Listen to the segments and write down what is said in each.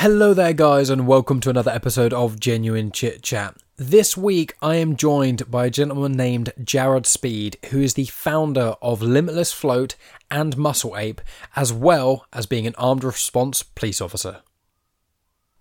Hello there, guys, and welcome to another episode of Genuine Chit Chat. This week, I am joined by a gentleman named Jared Speed, who is the founder of Limitless Float and Muscle Ape, as well as being an armed response police officer.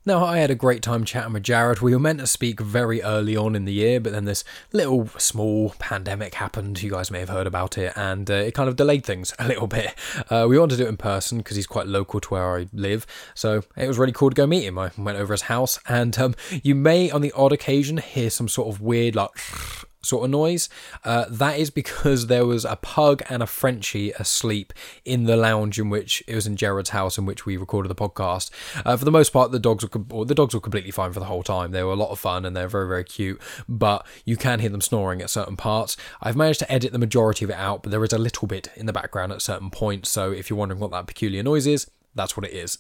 Now, I had a great time chatting with Jared. We were meant to speak very early on in the year, but then this little small pandemic happened. You guys may have heard about it, and uh, it kind of delayed things a little bit. Uh, we wanted to do it in person because he's quite local to where I live, so it was really cool to go meet him. I went over his house, and um, you may, on the odd occasion, hear some sort of weird, like, sort of noise. Uh, that is because there was a pug and a Frenchie asleep in the lounge in which it was in Jared's house in which we recorded the podcast. Uh, for the most part, the dogs were the dogs were completely fine for the whole time. They were a lot of fun and they're very very cute, but you can hear them snoring at certain parts. I've managed to edit the majority of it out, but there is a little bit in the background at certain points. So if you're wondering what that peculiar noise is, that's what it is.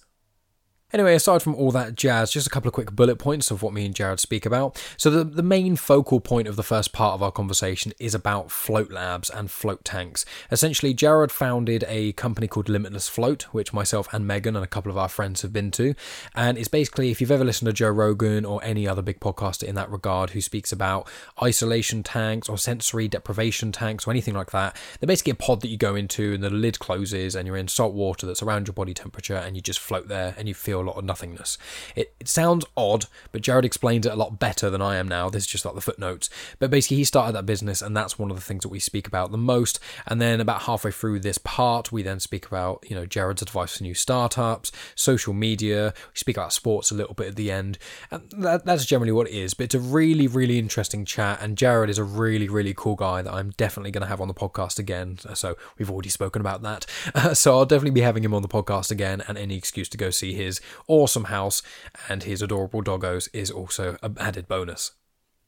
Anyway, aside from all that jazz, just a couple of quick bullet points of what me and Jared speak about. So, the, the main focal point of the first part of our conversation is about float labs and float tanks. Essentially, Jared founded a company called Limitless Float, which myself and Megan and a couple of our friends have been to. And it's basically, if you've ever listened to Joe Rogan or any other big podcaster in that regard who speaks about isolation tanks or sensory deprivation tanks or anything like that, they're basically a pod that you go into and the lid closes and you're in salt water that's around your body temperature and you just float there and you feel a lot of nothingness. It, it sounds odd, but Jared explains it a lot better than I am now. This is just like the footnotes. But basically, he started that business, and that's one of the things that we speak about the most. And then about halfway through this part, we then speak about, you know, Jared's advice for new startups, social media. We speak about sports a little bit at the end. And that, that's generally what it is. But it's a really, really interesting chat. And Jared is a really, really cool guy that I'm definitely going to have on the podcast again. So we've already spoken about that. Uh, so I'll definitely be having him on the podcast again, and any excuse to go see his awesome house and his adorable doggos is also an added bonus.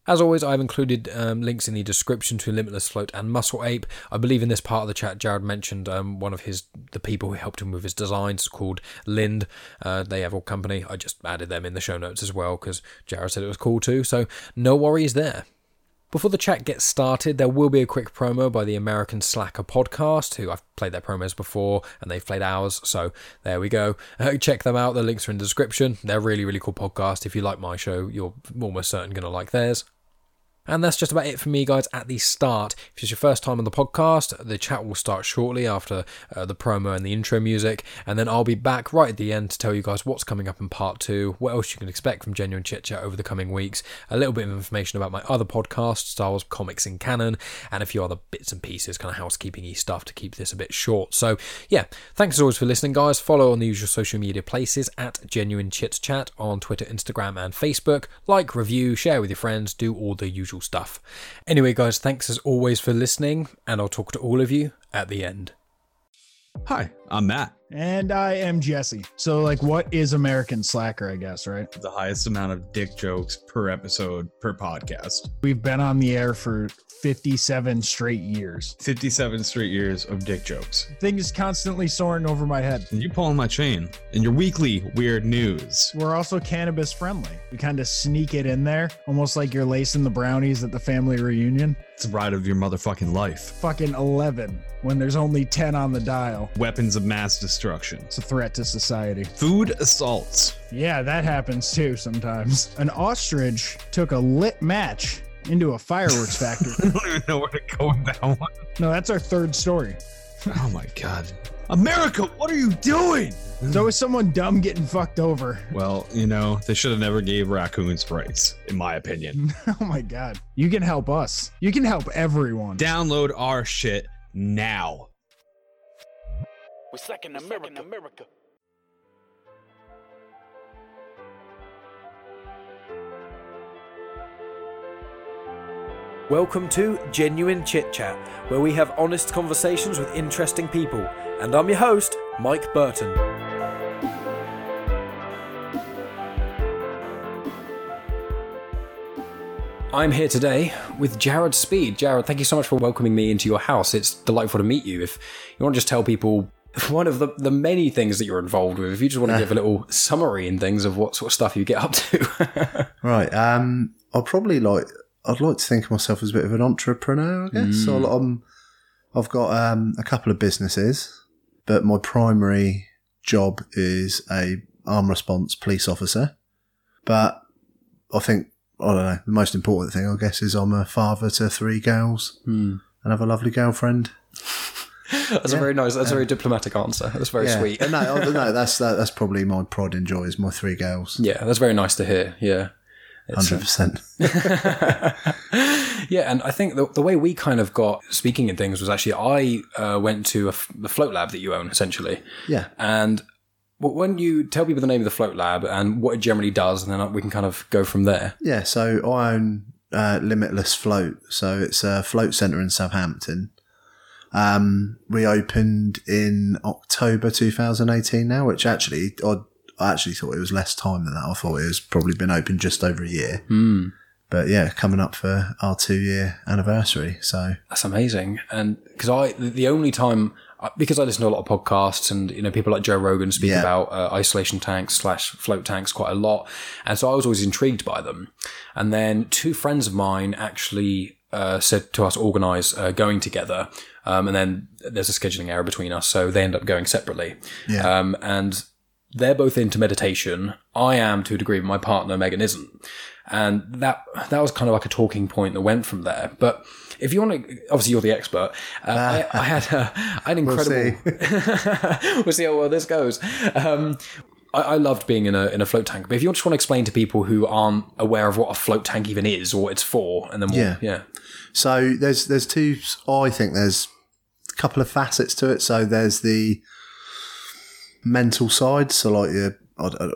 As always, I've included um, links in the description to Limitless Float and Muscle Ape. I believe in this part of the chat, Jared mentioned um, one of his the people who helped him with his designs called Lind. Uh, they have a company. I just added them in the show notes as well because Jared said it was cool too. So no worries there. Before the chat gets started, there will be a quick promo by the American Slacker podcast, who I've played their promos before and they've played ours. So there we go. Uh, check them out. The links are in the description. They're really, really cool podcast. If you like my show, you're almost certain going to like theirs. And that's just about it for me, guys, at the start. If it's your first time on the podcast, the chat will start shortly after uh, the promo and the intro music. And then I'll be back right at the end to tell you guys what's coming up in part two, what else you can expect from Genuine Chit Chat over the coming weeks, a little bit of information about my other podcast, Star Wars Comics in Canon, and a few other bits and pieces, kind of housekeeping y stuff to keep this a bit short. So, yeah, thanks as always for listening, guys. Follow on the usual social media places at Genuine Chit Chat on Twitter, Instagram, and Facebook. Like, review, share with your friends, do all the usual stuff. Anyway, guys, thanks as always for listening, and I'll talk to all of you at the end. Hi, I'm Matt. And I am Jesse. So, like, what is American Slacker, I guess, right? The highest amount of dick jokes per episode per podcast. We've been on the air for 57 straight years. 57 straight years of dick jokes. Things constantly soaring over my head. And you pulling my chain in your weekly weird news. We're also cannabis friendly. We kind of sneak it in there, almost like you're lacing the brownies at the family reunion. It's a ride of your motherfucking life. Fucking 11 when there's only 10 on the dial. Weapons of mass destruction. It's a threat to society. Food assaults. Yeah, that happens too sometimes. An ostrich took a lit match into a fireworks factory. I don't even know where to go with that one. no, that's our third story. Oh my god. America, what are you doing? There's always someone dumb getting fucked over. Well, you know, they should have never gave raccoons rights, in my opinion. oh my god. You can help us. You can help everyone. Download our shit now. We're second America. America. Welcome to Genuine Chit Chat, where we have honest conversations with interesting people. And I'm your host, Mike Burton. I'm here today with Jared Speed. Jared, thank you so much for welcoming me into your house. It's delightful to meet you. If you want to just tell people one of the, the many things that you're involved with, if you just want to give a little summary and things of what sort of stuff you get up to. Right. Um, I'll probably like. I'd like to think of myself as a bit of an entrepreneur. I guess. So I'm, I've got um, a couple of businesses, but my primary job is a arm response police officer. But I think, I don't know, the most important thing, I guess, is I'm a father to three girls and have a lovely girlfriend. That's a very nice. That's a very diplomatic answer. That's very Yeah. sweet. no, I. That's that, that's probably my pride and joy is my three girls. Yeah, that's very nice to hear. Yeah. Hundred percent. Yeah, and I think the, the way we kind of got speaking in things was actually I uh, went to a f the float lab that you own essentially, Yeah. and w- when you tell people the name of the float lab and what it generally does, and then we can kind of go from there. Yeah, so I own uh, Limitless Float. So it's a float centre in Southampton. Um, we opened in October 2018 now, which actually, I, I actually thought it was less time than that. I thought it was probably been open just over a year. Hmm. But yeah, coming up for our two year anniversary. So That's amazing. And because I, the the only time, uh, because I listen to a lot of podcasts and, you know, people like Joe Rogan speak Yeah. about uh, isolation tanks slash float tanks quite a lot. And so I was always intrigued by them. And then two friends of mine actually uh, said to us, organize uh, going together. Um, and then there's a scheduling error between us. So they end up going separately. Yeah. Um, and they're both into meditation. I am to a degree, but my partner Megan isn't. And that that was kind of like a talking point that went from there. But if you want to, obviously you're the expert. Uh, I, I had a, I had an incredible. We'll see. how well this goes. Um, I, I loved being in a in a float tank. But if you just want to explain to people who aren't aware of what a float tank even is or what it's for, and then we'll, Yeah. yeah, So there's there's two. I think there's a couple of facets to it. So there's the mental side. So like your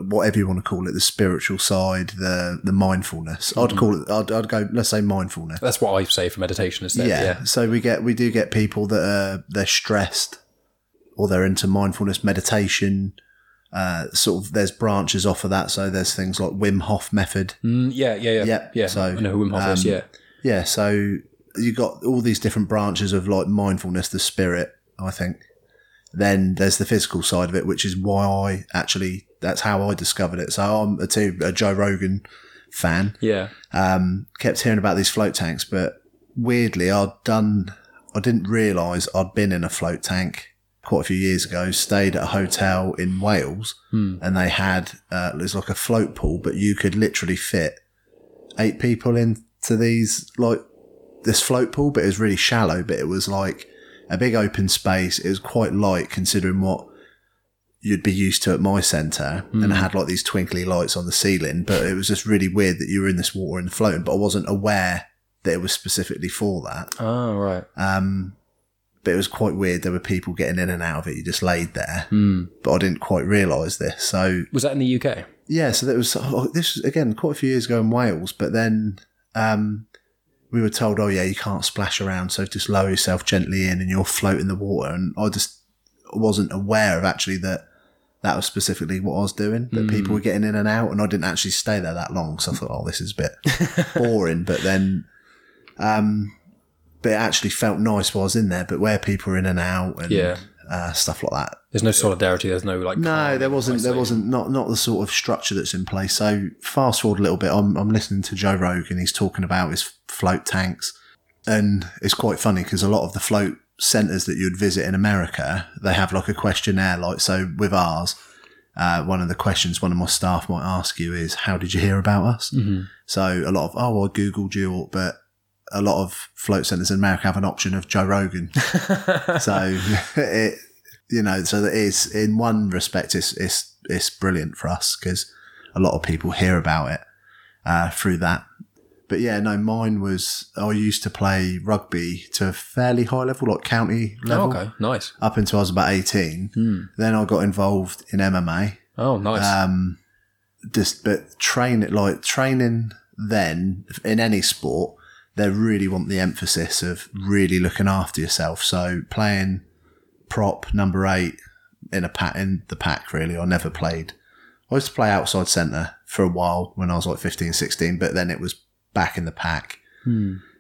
whatever you want to call it, the spiritual side, the the mindfulness. I'd call it. I'd, I'd go. Let's say mindfulness. that's what I say for meditation instead. yeah. Yeah, So we get we do get people that are they're stressed or they're into mindfulness meditation. Uh, sort of there's branches off of that. So there's things like Wim Hof method. Mm, yeah, yeah, yeah, Yeah, yeah. so, I know who Wim Hof is. um, Yeah, Yeah, so you got all these different branches of like mindfulness, the spirit, I think. Then there's the physical side of it, which is why I actually that's how I discovered it. So I'm a, too, a Joe Rogan fan. yeah. Um, kept hearing about these float tanks, but weirdly, I'd done. I didn't realise I'd been in a float tank quite a few years ago. Stayed at a hotel in Wales, and they had uh, it was like a float pool, but you could literally fit eight people into these like this float pool, but it was really shallow. But it was like a big open space. It was quite light considering what you'd be used to at my centre, and it had like these twinkly lights on the ceiling. But it was just really weird that you were in this water and floating. But I wasn't aware that it was specifically for that. Oh, right. Um, but it was quite weird. There were people getting in and out of it. You just laid there, Hmm. but I didn't quite realise this. So Was that in the UK? yeah, so that was oh, this was again quite a few years ago in Wales, but then um, we were told, oh yeah, you can't splash around, so just lower yourself gently in, and you'll float in the water. And I just wasn't aware of actually that that was specifically what I was doing. That people were getting in and out, and I didn't actually stay there that long, so I thought, oh, this is a bit boring. But then, um, but it actually felt nice while I was in there. But where people were in and out and Yeah. Uh, stuff like that, There's no solidarity. There's no like. no, there wasn't. There wasn't not not the sort of structure that's in place. So fast forward a little bit. I'm I'm listening to Joe Rogan. He's talking about his float tanks, and it's quite funny because a lot of the float centers that you'd visit in America, they have like a questionnaire. Like so, with ours, uh, one of the questions one of my staff might ask you is, "How did you hear about us?" So a lot of, "Oh, I googled you," all but a lot of float centers in America have an option of Joe Rogan. so it, you know, so that is in one respect, it's it's it's brilliant for us because a lot of people hear about it uh, through that. But yeah, no, mine was I used to play rugby to a fairly high level, like county Oh, level, okay. Nice. up until I was about eighteen. Then I got involved in MMA Oh, nice. um, just but train it like training then in any sport they really want the emphasis of really looking after yourself. So playing prop number eight in a pack in the pack really. I never played. I used to play outside centre for a while when i was like 15 16 but then it was back in the pack.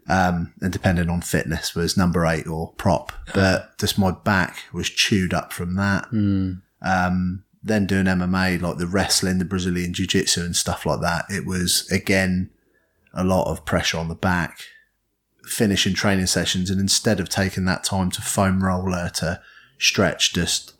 Um, and depending on fitness was number eight or prop. But just my back was chewed up from that. Um, then doing MMA, like the wrestling, the Brazilian Jiu Jitsu and stuff like that, it was again a lot of pressure on the back. Finishing training sessions, and instead of taking that time to foam roller, to stretch, just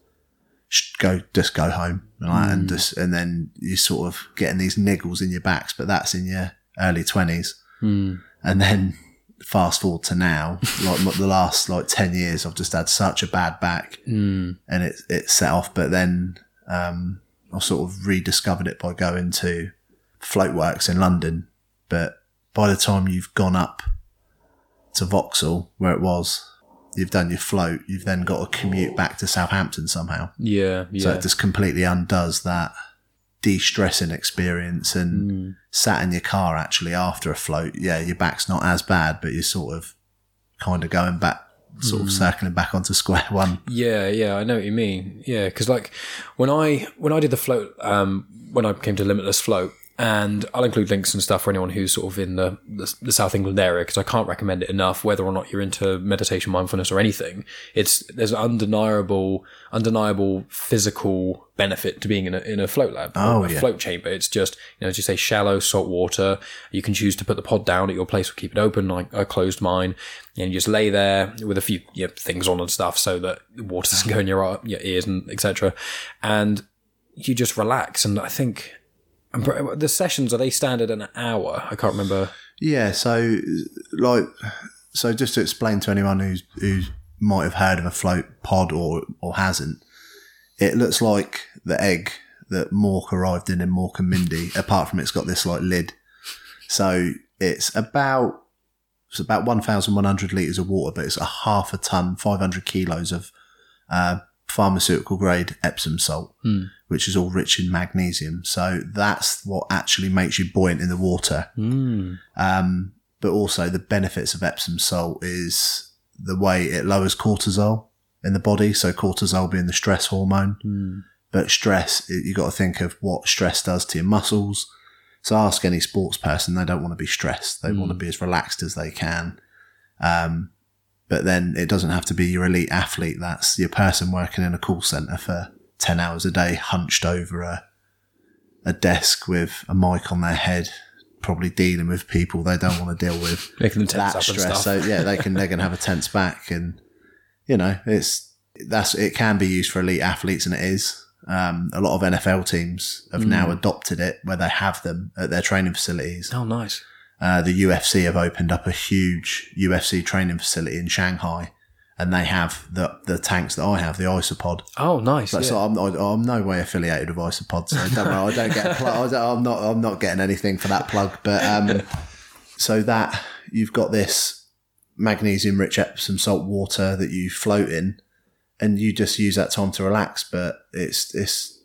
go just go home right? and mm. just and then you sort of getting these niggles in your backs, but that's in your early twenties, mm. and then fast forward to now, like the last like ten years, I've just had such a bad back, mm. and it it set off. But then um, I sort of rediscovered it by going to Floatworks in London. But by the time you've gone up to Vauxhall, where it was, you've done your float. You've then got to commute back to Southampton somehow. Yeah, yeah. So it just completely undoes that de-stressing experience and Mm. sat in your car actually after a float. Yeah, your back's not as bad, but you're sort of kind of going back, sort Mm. of circling back onto square one. Yeah, yeah, I know what you mean. Yeah, because like when I when I did the float, um, when I came to Limitless Float, and I'll include links and stuff for anyone who's sort of in the the, the South England area because I can't recommend it enough. Whether or not you're into meditation, mindfulness, or anything, it's there's an undeniable undeniable physical benefit to being in a in a float lab, Oh, a yeah. float chamber. It's just you know as you say, shallow salt water. You can choose to put the pod down at your place or keep it open. Like I closed mine, and you just lay there with a few you know, things on and stuff so that the water doesn't go in your your ears and etc. And you just relax. And I think The sessions are they standard in an hour? I can't remember. Yeah, so like, so just to explain to anyone who's who might have heard of a float pod or or hasn't, it looks like the egg that Mork arrived in in Mork and Mindy. apart from it's got this like lid, so it's about it's about one thousand one hundred liters of water, but it's a half a ton, five hundred kilos of uh, pharmaceutical grade Epsom salt, which is all rich in magnesium. So that's what actually makes you buoyant in the water. Um, but also the benefits of Epsom salt is the way it lowers cortisol in the body. So cortisol being the stress hormone, but stress, you've got to think of what stress does to your muscles. So ask any sports person, they don't want to be stressed. They want to be as relaxed as they can. Um, but then it doesn't have to be your elite athlete. That's your person working in a call center for 10 hours a day, hunched over a, a desk with a mic on their head, probably dealing with people they don't want to deal with. Making them tense that stress. So yeah, they can they're gonna have a tense back, and you know it's that's it can be used for elite athletes, and it is. Um, a lot of NFL teams have Mm. now adopted it, where they have them at their training facilities. Oh, nice. Uh, the UFC have opened up a huge UFC training facility in Shanghai, and they have the the tanks that I have, the Isopod. Oh, nice. But yeah. so I'm, I- I'm no way affiliated with Isopod, so don't worry, I don't get plug. I I'm not I'm not getting anything for that plug. But um, so that you've got this magnesium rich Epsom salt water that you float in, and you just use that time to relax. But it's it's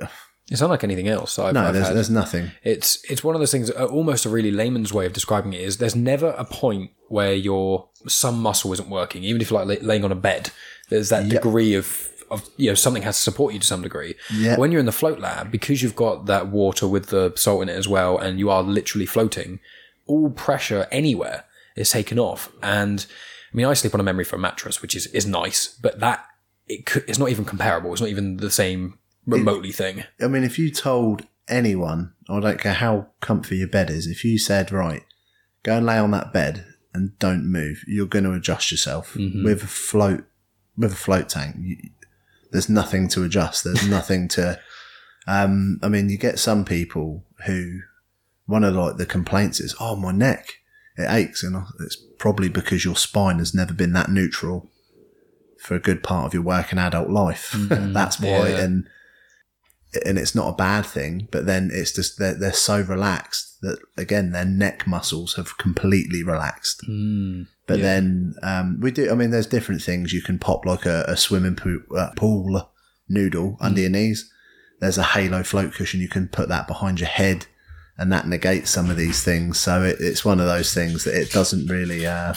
It's unlike anything else. I've, no, I've there's had. there's nothing. It's it's one of those things. Uh, almost a really layman's way of describing it is there's never a point where your some muscle isn't working, even if you're like laying on a bed. There's that degree of of you know something has to support you to some degree. Yeah. When you're in the float lab, because you've got that water with the salt in it as well, and you are literally floating, all pressure anywhere is taken off. And I mean, I sleep on a memory foam mattress, which is is nice, but that it could, it's not even comparable. It's not even the same remotely thing. I mean, if you told anyone, I don't care how comfy your bed is, if you said, right, go and lay on that bed and don't move, you're going to adjust yourself with a float, with a float tank. You, there's nothing to adjust. There's nothing to, um, I mean, you get some people who one of like the complaints is, oh, my neck, it aches. And it's probably because your spine has never been that neutral for a good part of your working adult life. That's why. Yeah. And, and it's not a bad thing, but then it's just they're, they're so relaxed that again their neck muscles have completely relaxed. but then um, we do. I mean, there's different things you can pop like a, a swimming pool, uh, pool noodle under your knees. There's a halo float cushion you can put that behind your head, and that negates some of these things. So it, it's one of those things that it doesn't really. Uh,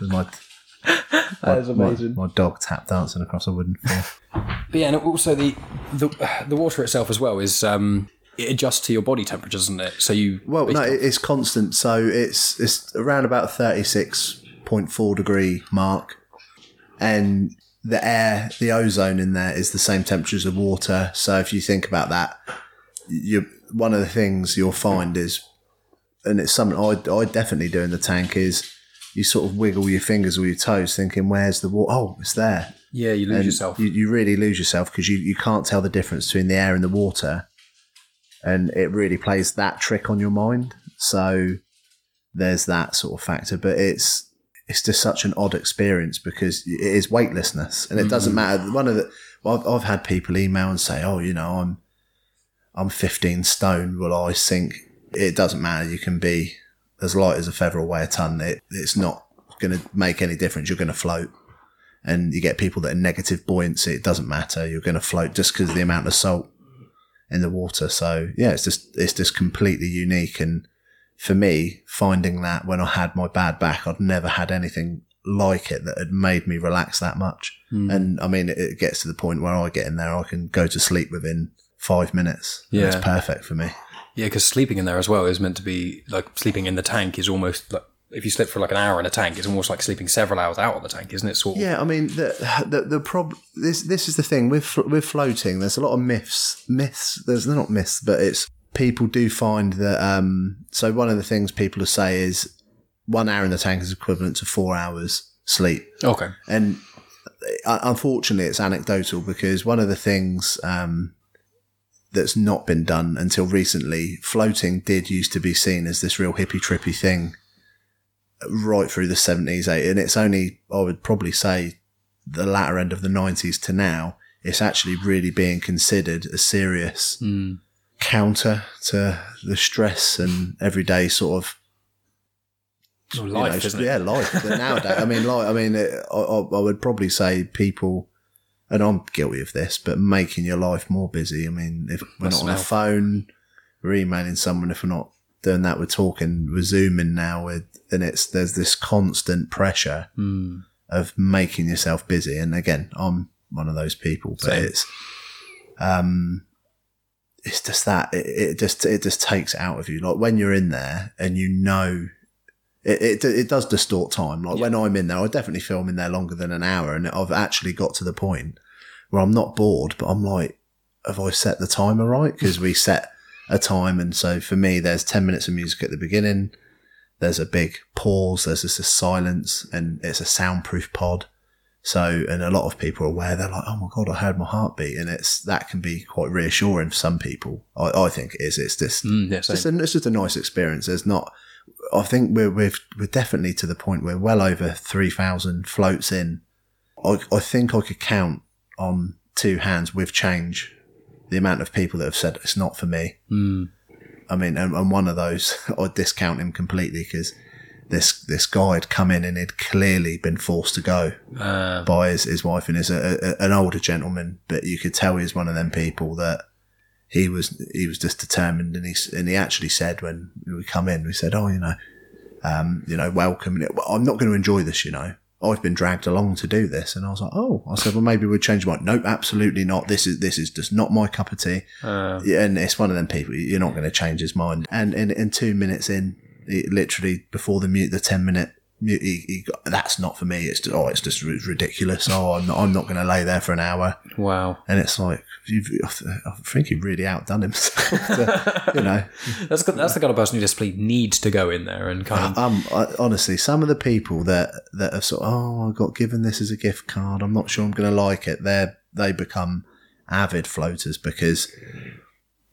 my, That is my- amazing. My, dog tap dancing across a wooden floor. But yeah, and also the the the water itself as well is um it adjusts to your body temperature, doesn't it? So you Well, no, based it's constant. So it's it's around about thirty six point four degree mark, and the air, the ozone in there is the same temperature as the water. So if you think about that, you one of the things you'll find is, and it's something I I definitely do in the tank is you sort of wiggle your fingers or your toes, thinking where's the water? Oh, it's there. Yeah, you lose and yourself. You, you really lose yourself because you, you can't tell the difference between the air and the water. And it really plays that trick on your mind. So there's that sort of factor. But it's it's just such an odd experience because it is weightlessness. And it doesn't mm-hmm. matter. One of the well, I've, I've had people email and say, Oh, you know, I'm I'm 15 stone. Will I sink? It doesn't matter. You can be as light as a feather or weigh a ton. It, it's not going to make any difference. You're going to float and you get people that are negative buoyancy. It doesn't matter. You're going to float just because of the amount of salt in the water. So yeah, it's just it's just completely unique. And for me, finding that when I had my bad back, I'd never had anything like it that had made me relax that much. Hmm. And I mean, it, it gets to the point where I get in there, I can go to sleep within five minutes. Yeah. it's perfect for me. Yeah, because sleeping in there as well is meant to be like sleeping in the tank is almost like if you sleep for like an hour in a tank, it's almost like sleeping several hours out of the tank, isn't it? Sort of. Yeah, I mean the the the prob this this is the thing with with floating. There's a lot of myths. Myths. There's they're not myths, but it's people do find that. Um, so one of the things people will say is one hour in the tank is equivalent to four hours sleep, Okay. and uh, unfortunately, it's anecdotal because one of the things. Um, that's not been done until recently. Floating did used to be seen as this real hippy trippy thing right through the 70s, 80s, and it's only, I would probably say, the latter end of the 90s to now, it's actually really being considered a serious hmm. counter to the stress and everyday sort of Well, life, know, yeah, life. But nowadays, I mean, like, I mean, it, I I would probably say people, and I'm guilty of this, but making your life more busy. I mean, if we're That's not on a phone, we're emailing someone. If we're not doing that, we're talking, we're zooming now. With and it's there's this constant pressure Hmm. of making yourself busy. And again, I'm one of those people, but Same. it's um. It's just that it, it just it just takes it out of you. Like when you're in there and you know it, it, it does distort time. Like when I'm in there, I definitely film in there longer than an hour, and I've actually got to the point where I'm not bored, but I'm like, have I set the timer right? Because we set a time, and so for me, there's ten minutes of music at the beginning. There's a big pause. There's just a silence, and it's a soundproof pod. So, and a lot of people are aware. They're like, "Oh my god, I heard my heartbeat," and it's that can be quite reassuring for some people. I, I think it is. It's just Mm, yeah, it's just, a, it's just a nice experience. There's not. I think we're we're we're definitely to the point where well over three thousand floats in. I I think I could count on two hands with change the amount of people that have said it's not for me. Mm. I mean, and, and one of those I discount him completely because this this guy had come in and he'd clearly been forced to go Uh, by his, his wife and is a, a, an older gentleman, but you could tell he was one of them people that he was he was just determined, and he and he actually said when we come in, we said, oh, you know, um, you know, welcome. And it, well, I'm not going to enjoy this, you know. I've been dragged along to do this, and I was like, oh, I said, well, maybe we'd change my. Nope, absolutely not. This is this is just not my cup of tea. uh, Yeah, and it's one of them people you're not going to change his mind. And in, in two minutes in, literally before the mute, the ten minute he, he got, that's not for me. It's just, oh, it's just ri- ridiculous. Oh, I'm not, I'm not going to lay there for an hour. wow. And it's like you've, I think he really outdone himself. to- you know, That's the- that's the kind of person who just needs to go in there and kind of. um, I, honestly, some of the people that that are sort of, oh, I got given this as a gift card. I'm not sure I'm going to like it. They they become avid floaters because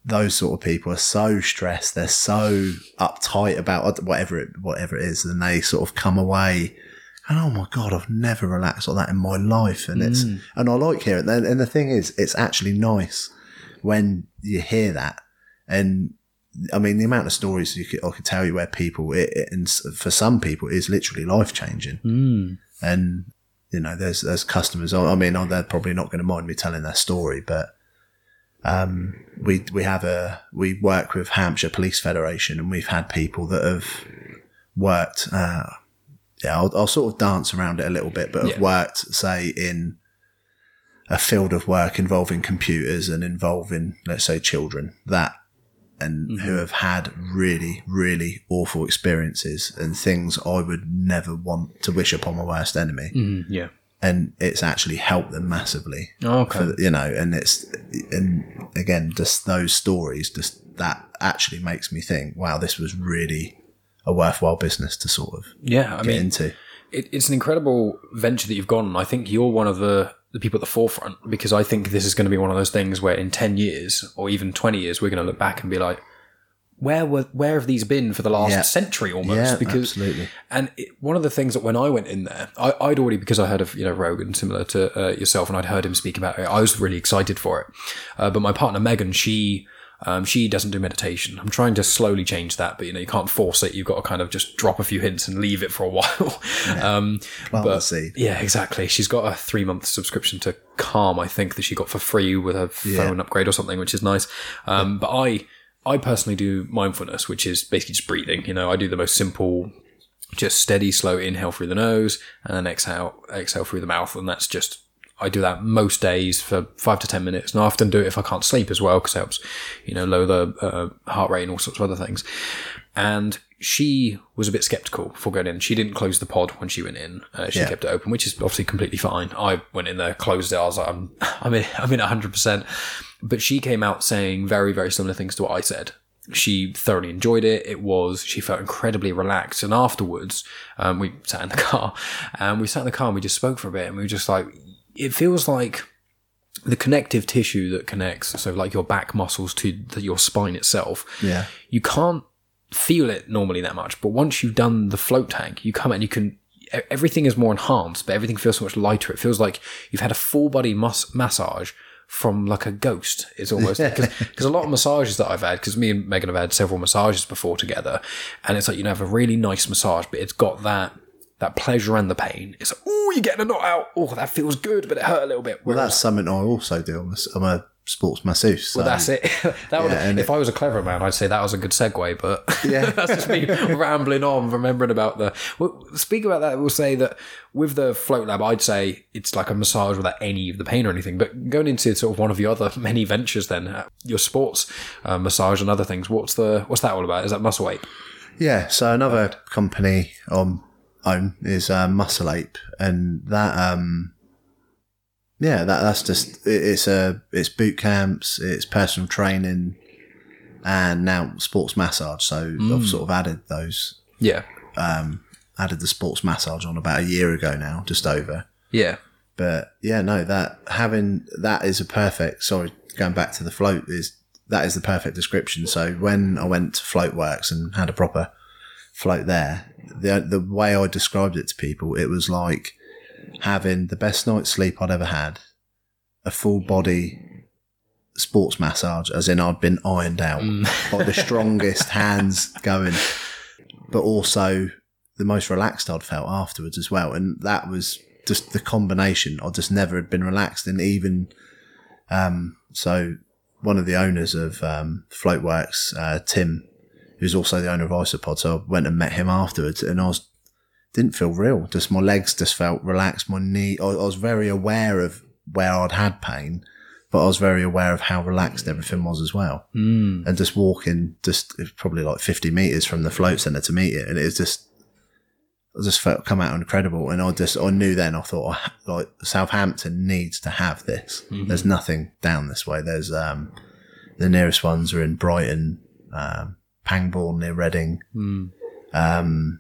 those sort of people are so stressed. They're so uptight about whatever it whatever it is, and they sort of come away. And oh my god, I've never relaxed like that in my life, and it's and I like hearing. it. And the thing is, it's actually nice when you hear that, and I mean, the amount of stories you could, I could tell you where people, it, it, and for some people, it is literally life changing. Mm. And you know, there's there's customers. I I mean, they're probably not going to mind me telling their story, but um, we we have a we work with Hampshire Police Federation, and we've had people that have worked. Uh, yeah, I'll, I'll sort of dance around it a little bit, but have Yeah. worked, say, in a field of work involving computers and involving, let's say, children. That and who have had really, really awful experiences and things I would never want to wish upon my worst enemy. Mm, yeah. And it's actually helped them massively. Okay. For, you know, and it's, and again, just those stories, just that actually makes me think, wow, this was really a worthwhile business to sort of Yeah. I get mean, into. it, it's an incredible venture that you've gone on. I think you're one of the the people at the forefront because I think this is going to be one of those things where in 10 years or even 20 years, we're going to look back and be like, where were where have these been for the last Yeah. century almost? Yeah, because absolutely. and it, one of the things that when I went in there, I, I'd already because I heard of you know Rogan similar to uh, yourself, and I'd heard him speak about it. I was really excited for it. Uh, but my partner Megan, she um, she doesn't do meditation. I'm trying to slowly change that, but you know you can't force it. You've got to kind of just drop a few hints and leave it for a while. um, Plant the but yeah, exactly. She's got a three month subscription to Calm, I think that she got for free with her phone upgrade or something, which is nice. Um, but I, I personally do mindfulness, which is basically just breathing. You know, I do the most simple, just steady, slow inhale through the nose and then exhale, exhale through the mouth. And that's just, I do that most days for five to 10 minutes. And I often do it if I can't sleep as well, because it helps, you know, lower the uh, heart rate and all sorts of other things. And she was a bit skeptical before going in. She didn't close the pod when she went in. Uh, she Yeah. kept it open, which is obviously completely fine. I went in there, closed it. I was like, I'm, I'm in, I'm in 100%. But she came out saying very, very similar things to what I said. She thoroughly enjoyed it. It was, she felt incredibly relaxed. And afterwards, um, we sat in the car and we sat in the car and we just spoke for a bit and we were just like, it feels like the connective tissue that connects, so like your back muscles to the, your spine itself, Yeah. you can't feel it normally that much. But once you've done the float tank, you come out and you can. Everything is more enhanced, but everything feels so much lighter. It feels like you've had a full body mus- massage from like a ghost. It's almost because a lot of massages that I've had, because me and Megan have had several massages before together, and it's like you know have a really nice massage, but it's got that that pleasure and the pain. It's like oh you're getting a knot out. Oh that feels good, but it hurt a little bit. Well, Whereas- that's something I also do. I'm a, I'm a sports masseuse. So well, that's it. that would, Yeah, if I was a clever man, I'd say that was a good segue. But Yeah. that's just me rambling on, remembering about the. Well, speak about that. We'll say that with the float lab, I'd say it's like a massage without any of the pain or anything. But going into sort of one of your other many ventures, then uh, your sports uh, massage and other things. What's the what's that all about? Is that Muscle Ape? Yeah, so another company on own is uh, Muscle Ape, and that um, yeah, that that's just it, it's a it's boot camps, it's personal training, and now sports massage. So I've mm. sort of added those, Yeah, um, added the sports massage on about a year ago now, just over. yeah, But yeah, no, that having that is a perfect. Sorry, going back to the float is that is the perfect description. So when I went to Floatworks and had a proper float there, the the way I described it to people, it was like having the best night's sleep I'd ever had, a full body sports massage, as in I'd been ironed out, like the strongest hands going, but also the most relaxed I'd felt afterwards as well. And that was just the combination. I just never had been relaxed. And even, um, so one of the owners of, um, Floatworks, uh, Tim, who's also the owner of Isopod. So I went and met him afterwards and I was, didn't feel real. Just my legs just felt relaxed. My knee, I, I was very aware of where I'd had pain, but I was very aware of how relaxed everything was as well. Mm. And just walking, just it was probably like 50 meters from the float center to meet it. And it was just, I just felt come out incredible. And I just, I knew then, I thought, like, Southampton needs to have this. There's nothing down this way. There's, um, the nearest ones are in Brighton, um, Pangbourne near Reading. Um,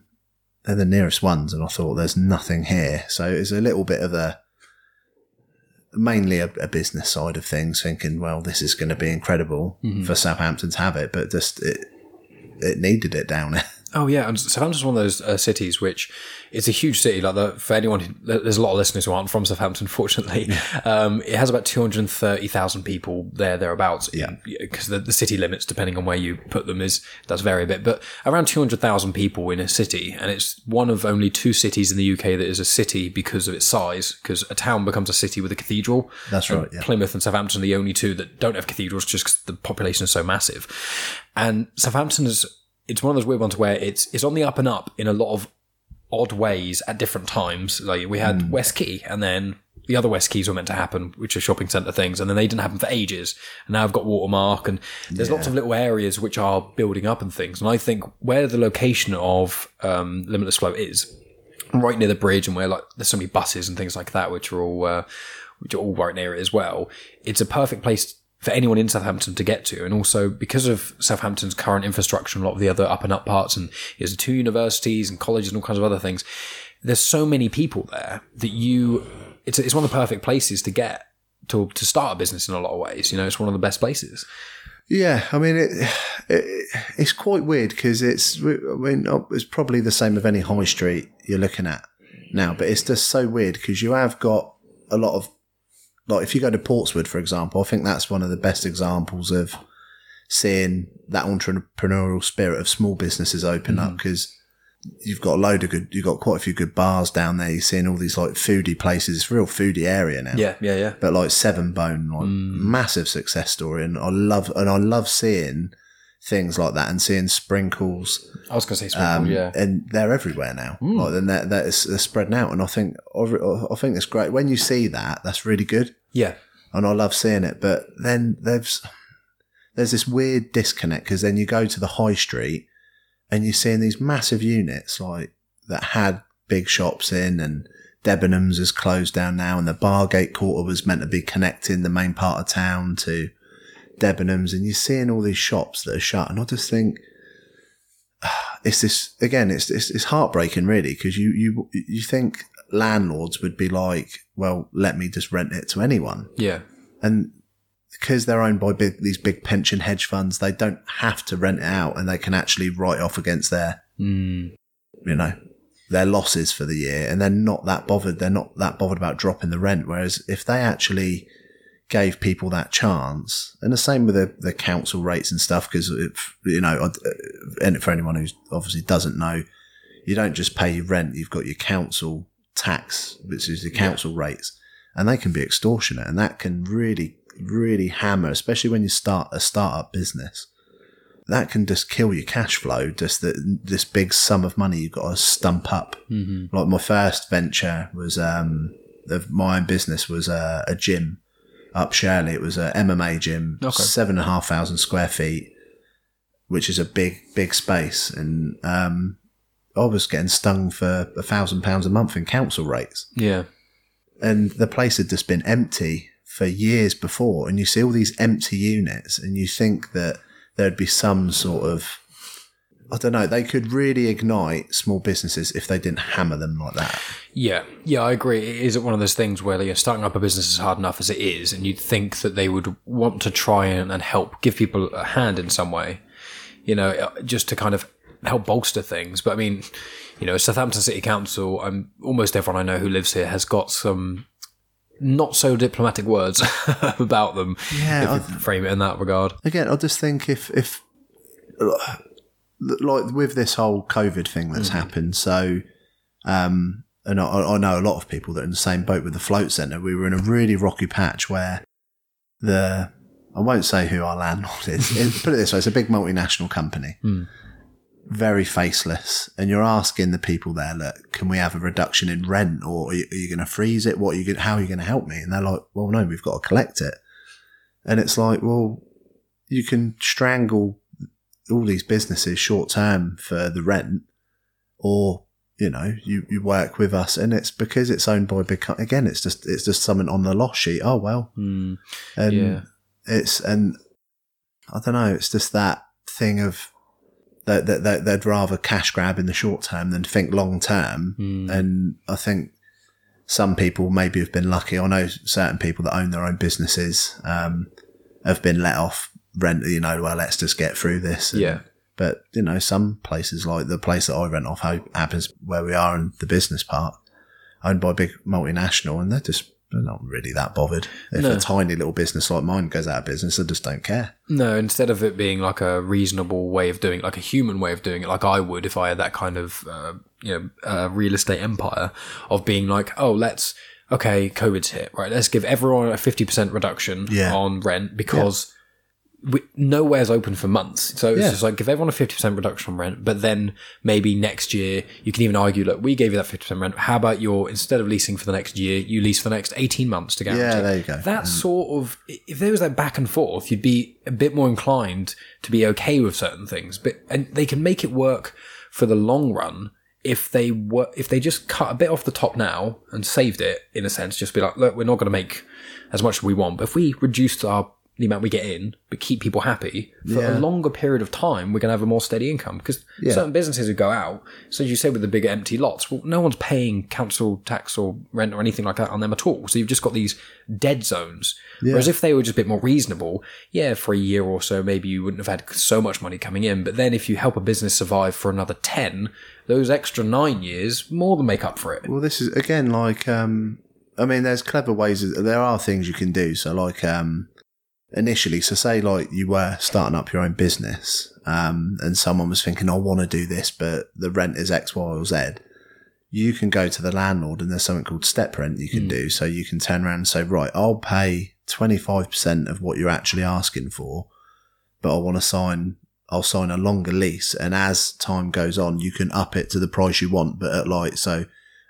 they're the nearest ones. And I thought, there's nothing here. So it's a little bit of a, mainly a, a business side of things, thinking, well, this is going to be incredible mm-hmm. for Southampton to have it, but just it, it needed it down there. Oh yeah, and Southampton's one of those uh, cities which it's a huge city. Like the, for anyone, who, there's a lot of listeners who aren't from Southampton. Fortunately, um, it has about two hundred thirty thousand people there thereabouts. Yeah. because the, the city limits, depending on where you put them, is does vary a bit. But around two hundred thousand people in a city, and it's one of only two cities in the UK that is a city because of its size. Because a town becomes a city with a cathedral. That's right, yeah. Plymouth and Southampton are the only two that don't have cathedrals just because the population is so massive. And Southampton is, it's one of those weird ones where it's, it's on the up and up in a lot of odd ways at different times. Like we had West Quay and then the other West Quays were meant to happen, which are shopping centre things, and then they didn't happen for ages. And now I've got Watermark, and there's lots of little areas which are building up and things. And I think where the location of um, Limitless Float is, right near the bridge, and where like there's so many buses and things like that, which are all uh, which are all right near it as well. It's a perfect place for anyone in Southampton to get to, and also because of Southampton's current infrastructure and a lot of the other up and up parts, and there's the two universities and colleges and all kinds of other things. There's so many people there that you it's it's one of the perfect places to get to to start a business in a lot of ways. You know, it's one of the best places. Yeah, I mean, it, it it's quite weird because it's, I mean, oh, it's probably the same of any high street you're looking at now, but it's just so weird because you have got a lot of, like, if you go to Portswood, for example, I think that's one of the best examples of seeing that entrepreneurial spirit of small businesses open up mm. because you've got a load of good, you've got quite a few good bars down there. You're seeing all these like foodie places. It's a real foodie area now Yeah, yeah, yeah. but like Seven Bone, like mm. massive success story, and I love and I love seeing things like that and seeing sprinkles, I was going to say sprinkle, um, yeah. and they're everywhere now. Like, and they're, they're, they're spreading out, and I think I I think it's great when you see that. That's really good, Yeah, and I love seeing it. But then there's there's this weird disconnect because then you go to the high street and you're seeing these massive units like that had big shops in and Debenhams is closed down now and the Bargate quarter was meant to be connecting the main part of town to Debenhams and you're seeing all these shops that are shut and I just think it's this again it's it's, it's heartbreaking really because you you you think landlords would be like well let me just rent it to anyone yeah, and because they're owned by big, these big pension hedge funds, they don't have to rent it out, and they can actually write off against their, mm. you know, their losses for the year, and they're not that bothered. They're not that bothered about dropping the rent. Whereas if they actually gave people that chance, and the same with the, the council rates and stuff, because you know, uh, and for anyone who obviously doesn't know, you don't just pay your rent; you've got your council tax, which is the council rates, and they can be extortionate, and that can really, really hammer, especially when you start a startup business. That can just kill your cash flow. Just that this big sum of money you've got to stump up. Mm-hmm. Like my first venture was um, of my own business was a, a gym up Shirley. It was a MMA gym, Okay. seven and a half thousand square feet, which is a big, big space. And um, I was getting stung for a thousand pounds a month in council rates yeah, and the place had just been empty for years before and you see all these empty units and you think that there'd be some sort of I don't know, they could really ignite small businesses if they didn't hammer them like that. yeah, yeah. I agree. It is one of those things where you're starting up a business is hard enough as it is, and you'd think that they would want to try and, and help, give people a hand in some way, you know, uh, just to kind of help bolster things. But I mean, you know, Southampton City Council, I'm, almost everyone I know who lives here has got some not so diplomatic words about them. Yeah, if you frame it in that regard. Again, I just think if if like with this whole COVID thing that's happened, so um, and I, I know a lot of people that are in the same boat with the float centre. We were in a really rocky patch where the I won't say who our landlord is. It- put it this way: it's a big multinational company, very faceless, and you're asking the people there, "Look, can we have a reduction in rent, or are you, you going to freeze it? What are you? Gonna, how are you going to help me?" And they're like, "Well, no, we've got to collect it." And it's like, well, you can strangle all these businesses short term for the rent, or you know, you, you work with us, and it's because it's owned by big. co- Again, it's just it's just something on the loss sheet. Oh well, and Yeah. it's and I don't know. It's just that thing of that that that they'd rather cash grab in the short term than think long term. And I think some people maybe have been lucky. I know certain people that own their own businesses um, have been let off rent. You know, well, let's just get through this. And- Yeah. But you know, some places like the place that I rent off happens where we are in the business part, owned by a big multinational, and they're just they're not really that bothered. If No. a tiny little business like mine goes out of business, they just don't care. No, instead of it being like a reasonable way of doing it, like a human way of doing it, like I would if I had that kind of, uh, you know, uh, real estate empire of being like, oh, let's, okay, COVID's hit, right? Let's give everyone a 50% reduction Yeah. on rent because we, nowhere's open for months. So it's Yeah. just like give everyone a 50% reduction on rent, but then maybe next year you can even argue, look, we gave you that 50% rent. How about your, instead of leasing for the next year, you lease for the next 18 months to guarantee? Yeah, there you go. That mm. sort of, if there was that back and forth, you'd be a bit more inclined to be okay with certain things. But and they can make it work for the long run if they were if they just cut a bit off the top now and saved it in a sense. Just be like, look, we're not going to make as much as we want, but if we reduced our the amount we get in, but keep people happy for Yeah. a longer period of time, we're going to have a more steady income. Because Yeah. certain businesses who go out, so as you say with the bigger empty lots, well, no one's paying council tax or rent or anything like that on them at all. So you've just got these dead zones. Whereas if they were just a bit more reasonable, yeah, for a year or so, maybe you wouldn't have had so much money coming in. But then if you help a business survive for another 10, those extra nine years more than make up for it. Well, this is again like um, I mean, there's clever ways. There are things you can do. So, like um, initially, so say like you were starting up your own business, um, and someone was thinking, "I want to do this, but the rent is X, Y, or Z." You can go to the landlord, and there's something called step rent you can do. So you can turn around and say, "Right, I'll pay 25% of what you're actually asking for, but I want to sign." I'll sign a longer lease, and as time goes on, you can up it to the price you want. But at like so,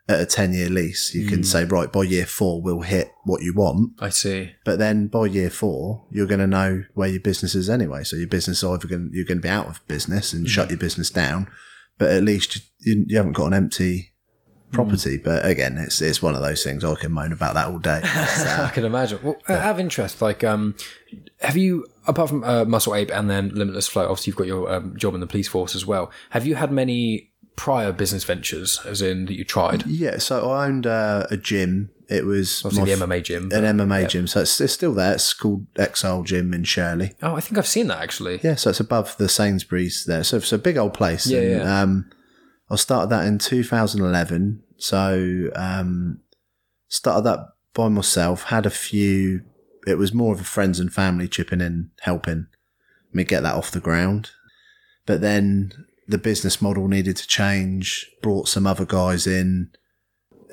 at a 10 year lease, you can say, right, by year four, we'll hit what you want. I see. But then by year four, you're going to know where your business is anyway. So your business is either going, you're going to be out of business and shut your business down, but at least you, you haven't got an empty property. But again, it's, it's one of those things I can moan about that all day. I can imagine. Well, I have interest. Like, um, have you, apart from uh, Muscle Ape and then Limitless Float, obviously you've got your um, job in the police force as well. Have you had many prior business ventures, as in that you tried? yeah. So I owned uh, a gym. It was Obviously, the MMA gym. an MMA gym. So it's, it's still there. It's called Exile Gym in Shirley. Oh, I think I've seen that actually. Yeah, so it's above the Sainsbury's there. So it's a big old place. Yeah, and, yeah. Um, I started that in 2011. So um, started that by myself. Had a few. It was more of a friends and family chipping in, helping me get that off the ground. But then the business model needed to change. Brought some other guys in.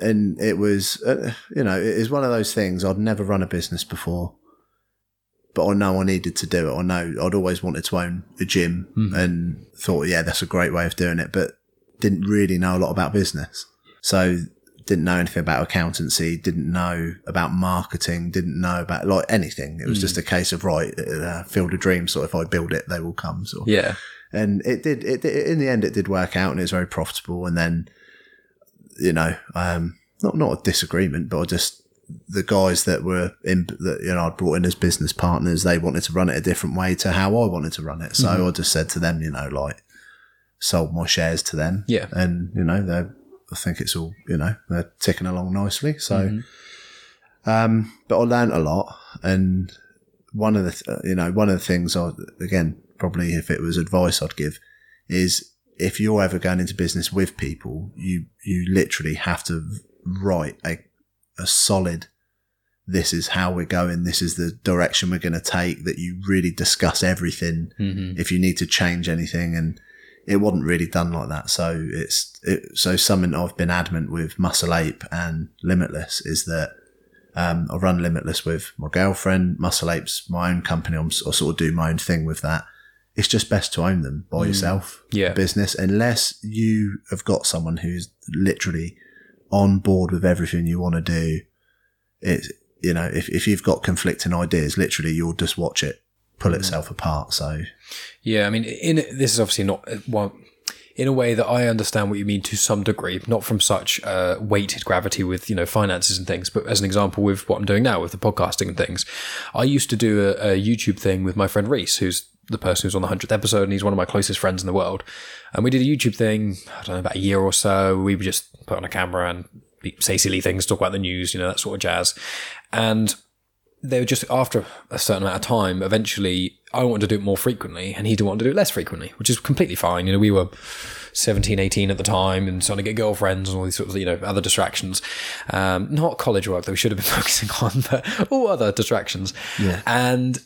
And it was, uh, you know, it is one of those things. I'd never run a business before but I know I needed to do it. I know I'd always wanted to own a gym and thought, yeah, that's a great way of doing it, but didn't really know a lot about business. So didn't know anything about accountancy, didn't know about marketing, didn't know about like anything. It was just a case of right, uh, field of dreams. So if I build it, they will come. So Yeah. And it did. It, it in the end, it did work out, and it was very profitable. And then, you know, um, not not a disagreement, but I just the guys that were in that you know I brought in as business partners, they wanted to run it a different way to how I wanted to run it. So I just said to them, you know, like sold my shares to them. Yeah. and you know they. I think it's all you know they're ticking along nicely. So, um, but I learned a lot, and one of the th- you know one of the things I again probably if it was advice I'd give is if you're ever going into business with people, you you literally have to write a a solid. This is how we're going. This is the direction we're going to take. That you really discuss everything. If you need to change anything, and it wasn't really done like that. So it's it, so something I've been adamant with Muscle Ape and Limitless is that um, I run Limitless with my girlfriend. Muscle Ape's my own company. I'm, I sort of do my own thing with that. It's just best to own them by yourself, Yeah. business, unless you have got someone who's literally on board with everything you want to do. It's you know if if you've got conflicting ideas, literally you'll just watch it pull itself apart. So Yeah, I mean, in this is obviously not well, in a way that I understand what you mean to some degree, not from such uh, weighted gravity with you know finances and things, but as an example with what I'm doing now with the podcasting and things. I used to do a, a YouTube thing with my friend Reese, who's the person who's on the hundredth episode, and he's one of my closest friends in the world. And we did a YouTube thing, I don't know, about a year or so. We would just put on a camera and say silly things, talk about the news, you know, that sort of jazz. And they were just after a certain amount of time, eventually I wanted to do it more frequently and he didn't want to do it less frequently, which is completely fine. You know, we were 17, 18 at the time and starting to get girlfriends and all these sorts of, you know, other distractions. Um, not college work that we should have been focusing on, but all other distractions. Yeah. And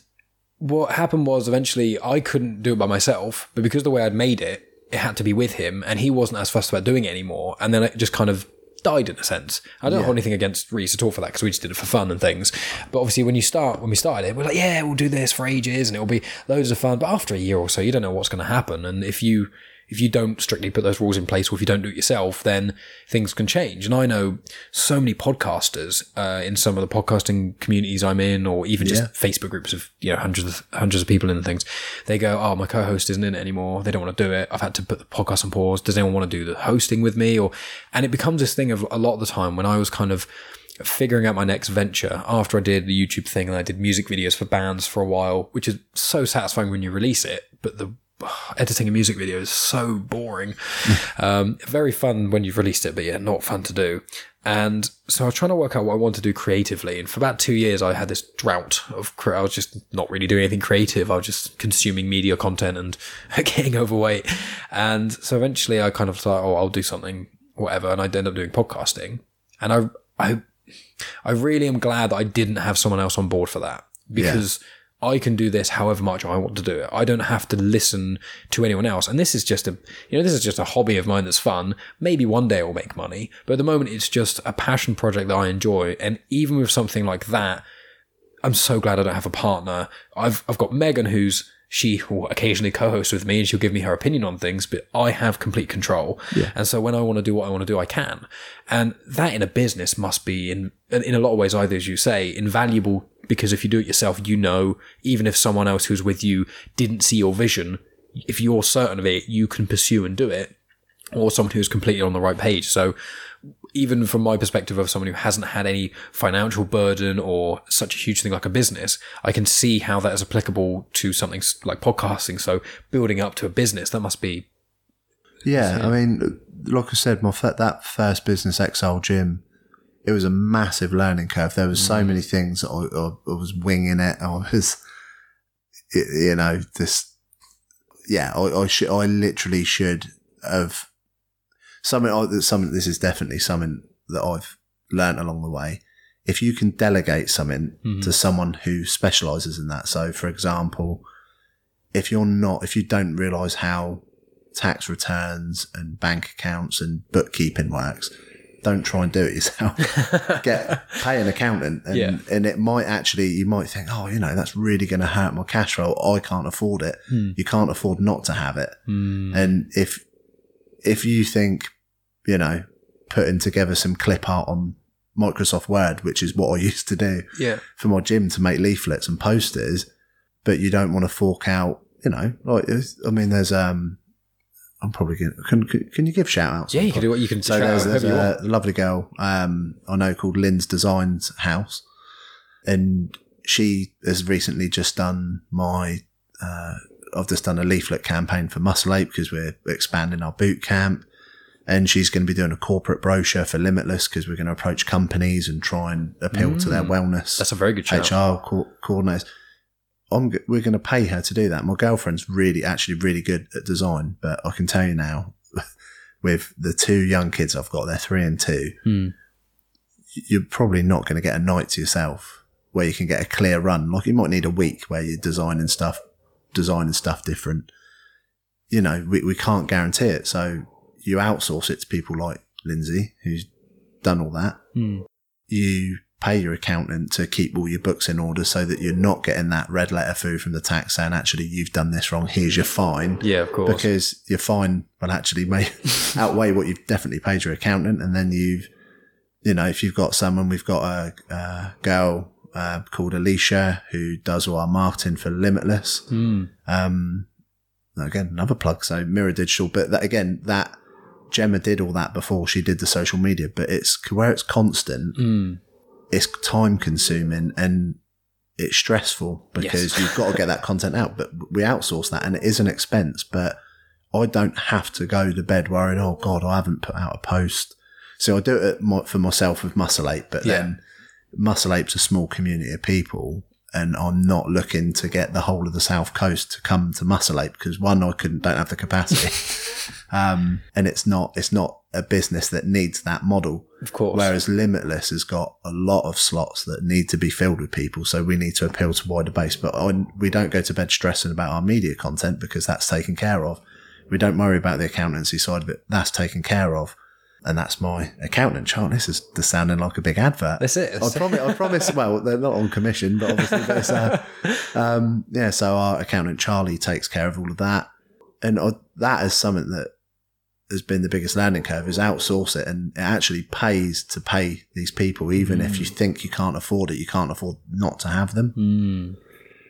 what happened was eventually I couldn't do it by myself, but because the way I'd made it, it had to be with him and he wasn't as fussed about doing it anymore. And then it just kind of died in a sense. I don't hold anything against Reese at all for that because we just did it for fun and things. But obviously, when you start, when we started it, we're like, yeah, we'll do this for ages and it'll be loads of fun. But after a year or so, you don't know what's going to happen. And if you if you don't strictly put those rules in place, or if you don't do it yourself, then things can change. And I know so many podcasters uh, in some of the podcasting communities I'm in, or even just Yeah. Facebook groups of you know hundreds of hundreds of people in and things. They go, "Oh, my co-host isn't in it anymore. They don't want to do it. I've had to put the podcast on pause. Does anyone want to do the hosting with me?" Or and it becomes this thing of a lot of the time when I was kind of figuring out my next venture after I did the YouTube thing and I did music videos for bands for a while, which is so satisfying when you release it, but the editing a music video is so boring. um, very fun when you've released it, but yeah, not fun to do. And so I was trying to work out what I want to do creatively. And for about two years, I had this drought of, I was just not really doing anything creative. I was just consuming media content and getting overweight. And so eventually I kind of thought, oh, I'll do something, whatever. And I ended up doing podcasting. And I, I, I really am glad that I didn't have someone else on board for that because I can do this however much I want to do it. I don't have to listen to anyone else. And this is just a, you know, this is just a hobby of mine that's fun. Maybe one day I'll make money, but at the moment it's just a passion project that I enjoy. And even with something like that, I'm so glad I don't have a partner. I've, I've got Megan who's, she will occasionally co-host with me and she'll give me her opinion on things, but I have complete control. And so when I want to do what I want to do, I can. And that in a business must be in, in a lot of ways, either as you say, invaluable because if you do it yourself, you know, even if someone else who's with you didn't see your vision, if you're certain of it, you can pursue and do it or someone who's completely on the right page. So even from my perspective of someone who hasn't had any financial burden or such a huge thing like a business, I can see how that is applicable to something like podcasting. So building up to a business, that must be Yeah, I mean, like I said, my that first business XL gym, it was a massive learning curve. There was so mm. many things I, I, I was winging it. I was, you know, this. Yeah, I, I should. I literally should have something. I- Something. This is definitely something that I've learned along the way. If you can delegate something mm-hmm. to someone who specializes in that. So, for example, if you're not, if you don't realize how tax returns and bank accounts and bookkeeping works, don't try and do it yourself. Get pay an accountant, and, Yeah. and it might actually you might think, oh, you know, that's really going to hurt my cash flow. I can't afford it. Hmm. You can't afford not to have it. Hmm. And if if you think, you know, putting together some clip art on Microsoft Word, which is what I used to do yeah, for my gym to make leaflets and posters, but you don't want to fork out, you know, like, I mean, there's, um, I'm probably going to, can, can you give shout outs? yeah. You can do what you can. So there's, there's whoever you want. a lovely girl, um, I know called Lynn's Designs House, and she has recently just done my, uh, I've just done a leaflet campaign for Muscle Ape because we're expanding our boot camp. And she's going to be doing a corporate brochure for Limitless because we're going to approach companies and try and appeal to their wellness. Mm. That's a very good shout. HR co- coordinators. I'm, we're going to pay her to do that. My girlfriend's really, actually really good at design, but I can tell you now, with the two young kids I've got, they're three and two, Hmm. you're probably not going to get a night to yourself where you can get a clear run. Like you might need a week where you're designing stuff, designing stuff different. You know, we, we can't guarantee it. So you outsource it to people like Lindsay, who's done all that. Hmm. You pay your accountant to keep all your books in order so that you're not getting that red letter through from the tax saying, actually, you've done this wrong. Here's your fine Yeah, of course. because your fine will actually may outweigh what you've definitely paid your accountant. And then you've, you know, if you've got someone, we've got a, a girl uh, called Alicia who does all our marketing for Limitless. Hmm. Um, again, another plug. So Mirror Digital, but that again, that Gemma did all that before she did the social media, but it's where it's constant. Hmm. It's time consuming and it's stressful because Yes. you've got to get that content out. But we outsource that, and it is an expense. But I don't have to go to bed worrying, oh God, I haven't put out a post. So I do it for myself with Muscle Ape, but Yeah. then Muscle Ape's a small community of people, and I'm not looking to get the whole of the South Coast to come to Muscle Ape because one, I couldn't, don't have the capacity, um, and it's not, it's not a business that needs that model. Of course. Whereas Limitless has got a lot of slots that need to be filled with people, so we need to appeal to wider base. But I, we don't go to bed stressing about our media content because that's taken care of. We don't worry about the accountancy side of it; that's taken care of. And that's my accountant chart. This is just sounding like a big advert. This is. I promise. I promise. Well, they're not on commission, but obviously, it's, uh, um, yeah. So our accountant Charlie takes care of all of that, and uh, that is something that has been the biggest learning curve is outsource it and it actually pays to pay these people even if you think you can't afford it you can't afford not to have them Hmm.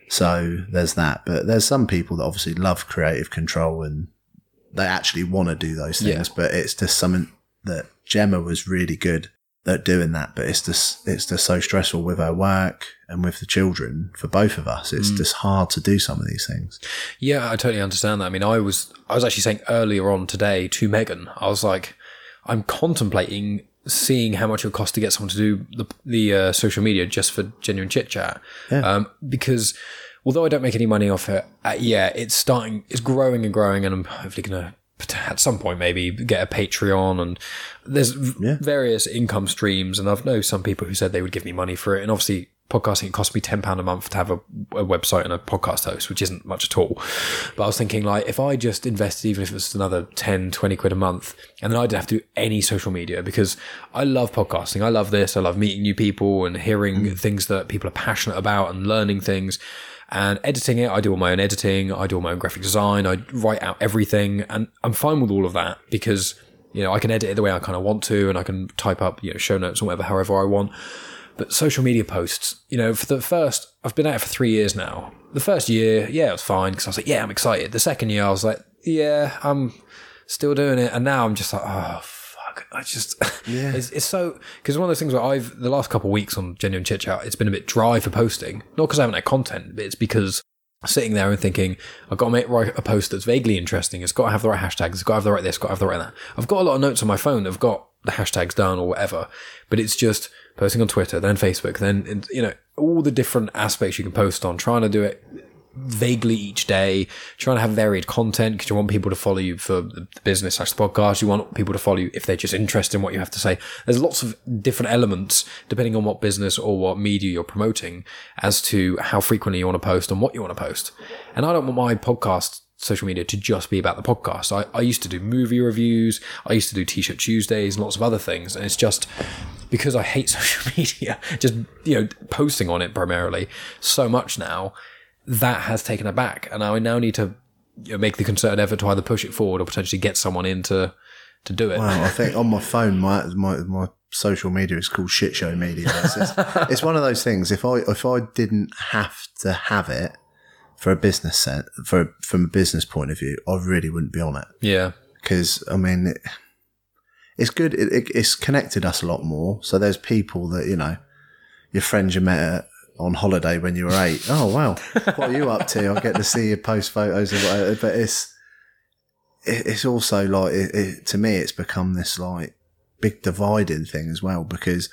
so there's that but there's some people that obviously love creative control and they actually want to do those things Yeah. but it's just something that gemma was really good at doing that, but it's just it's just so stressful with her work and with the children for both of us. It's just hard to do some of these things. Yeah, I totally understand that. I mean, I was I was actually saying earlier on today to Megan, I was like, I'm contemplating seeing how much it would cost to get someone to do the the uh, social media just for genuine chit chat, um, because although I don't make any money off it, uh, yeah, it's starting, it's growing and growing, and I'm hopefully gonna at some point maybe get a Patreon and there's v- various income streams, and I've know some people who said they would give me money for it, and obviously podcasting it costs me ten pound a month to have a, a website and a podcast host, which isn't much at all. But I was thinking like if I just invested even if it was another 10, 20 quid a month, and then I didn't have to do any social media because I love podcasting. I love this. I love meeting new people and hearing mm. things that people are passionate about and learning things. And editing it, I do all my own editing. I do all my own graphic design. I write out everything, and I'm fine with all of that because you know I can edit it the way I kind of want to, and I can type up you know show notes or whatever, however I want. But social media posts, you know, for the first, I've been at it for three years now. The first year, yeah, it was fine because I was like, yeah, I'm excited. The second year, I was like, yeah, I'm still doing it. And now I'm just like, oh, fuck. I just, Yeah. it's, it's so, because one of those things where I've, the last couple of weeks on Genuine Chit Chat, it's been a bit dry for posting. Not because I haven't had content, but it's because sitting there and thinking, I've got to make write a post that's vaguely interesting. It's got to have the right hashtags. It's got to have the right this, got to have the right that. I've got a lot of notes on my phone that have got the hashtags down or whatever, but it's just posting on Twitter, then Facebook, then, you know, all the different aspects you can post on, trying to do it vaguely each day, trying to have varied content because you want people to follow you for the business slash the podcast. You want people to follow you if they're just interested in what you have to say. There's lots of different elements depending on what business or what media you're promoting as to how frequently you want to post and what you want to post. And I don't want my podcast social media to just be about the podcast. I, I used to do movie reviews. I used to do t-shirt Tuesdays and lots of other things. And it's just because I hate social media, just, you know, posting on it primarily so much now that has taken it back. And I now need to you know, make the concerted effort to either push it forward or potentially get someone in to, to do it. Well, I think on my phone, my my my social media is called shit show media. It's, it's, it's one of those things. If I if I didn't have to have it for a business set for from a business point of view, I really wouldn't be on it Yeah. because I mean. It, it's good. It, it, it's connected us a lot more. So there's people that you know, your friends you met at, on holiday when you were eight. Oh wow, what are you up to? I get to see you post photos of whatever. But it's it, it's also like it, it, to me, it's become this like big dividing thing as well because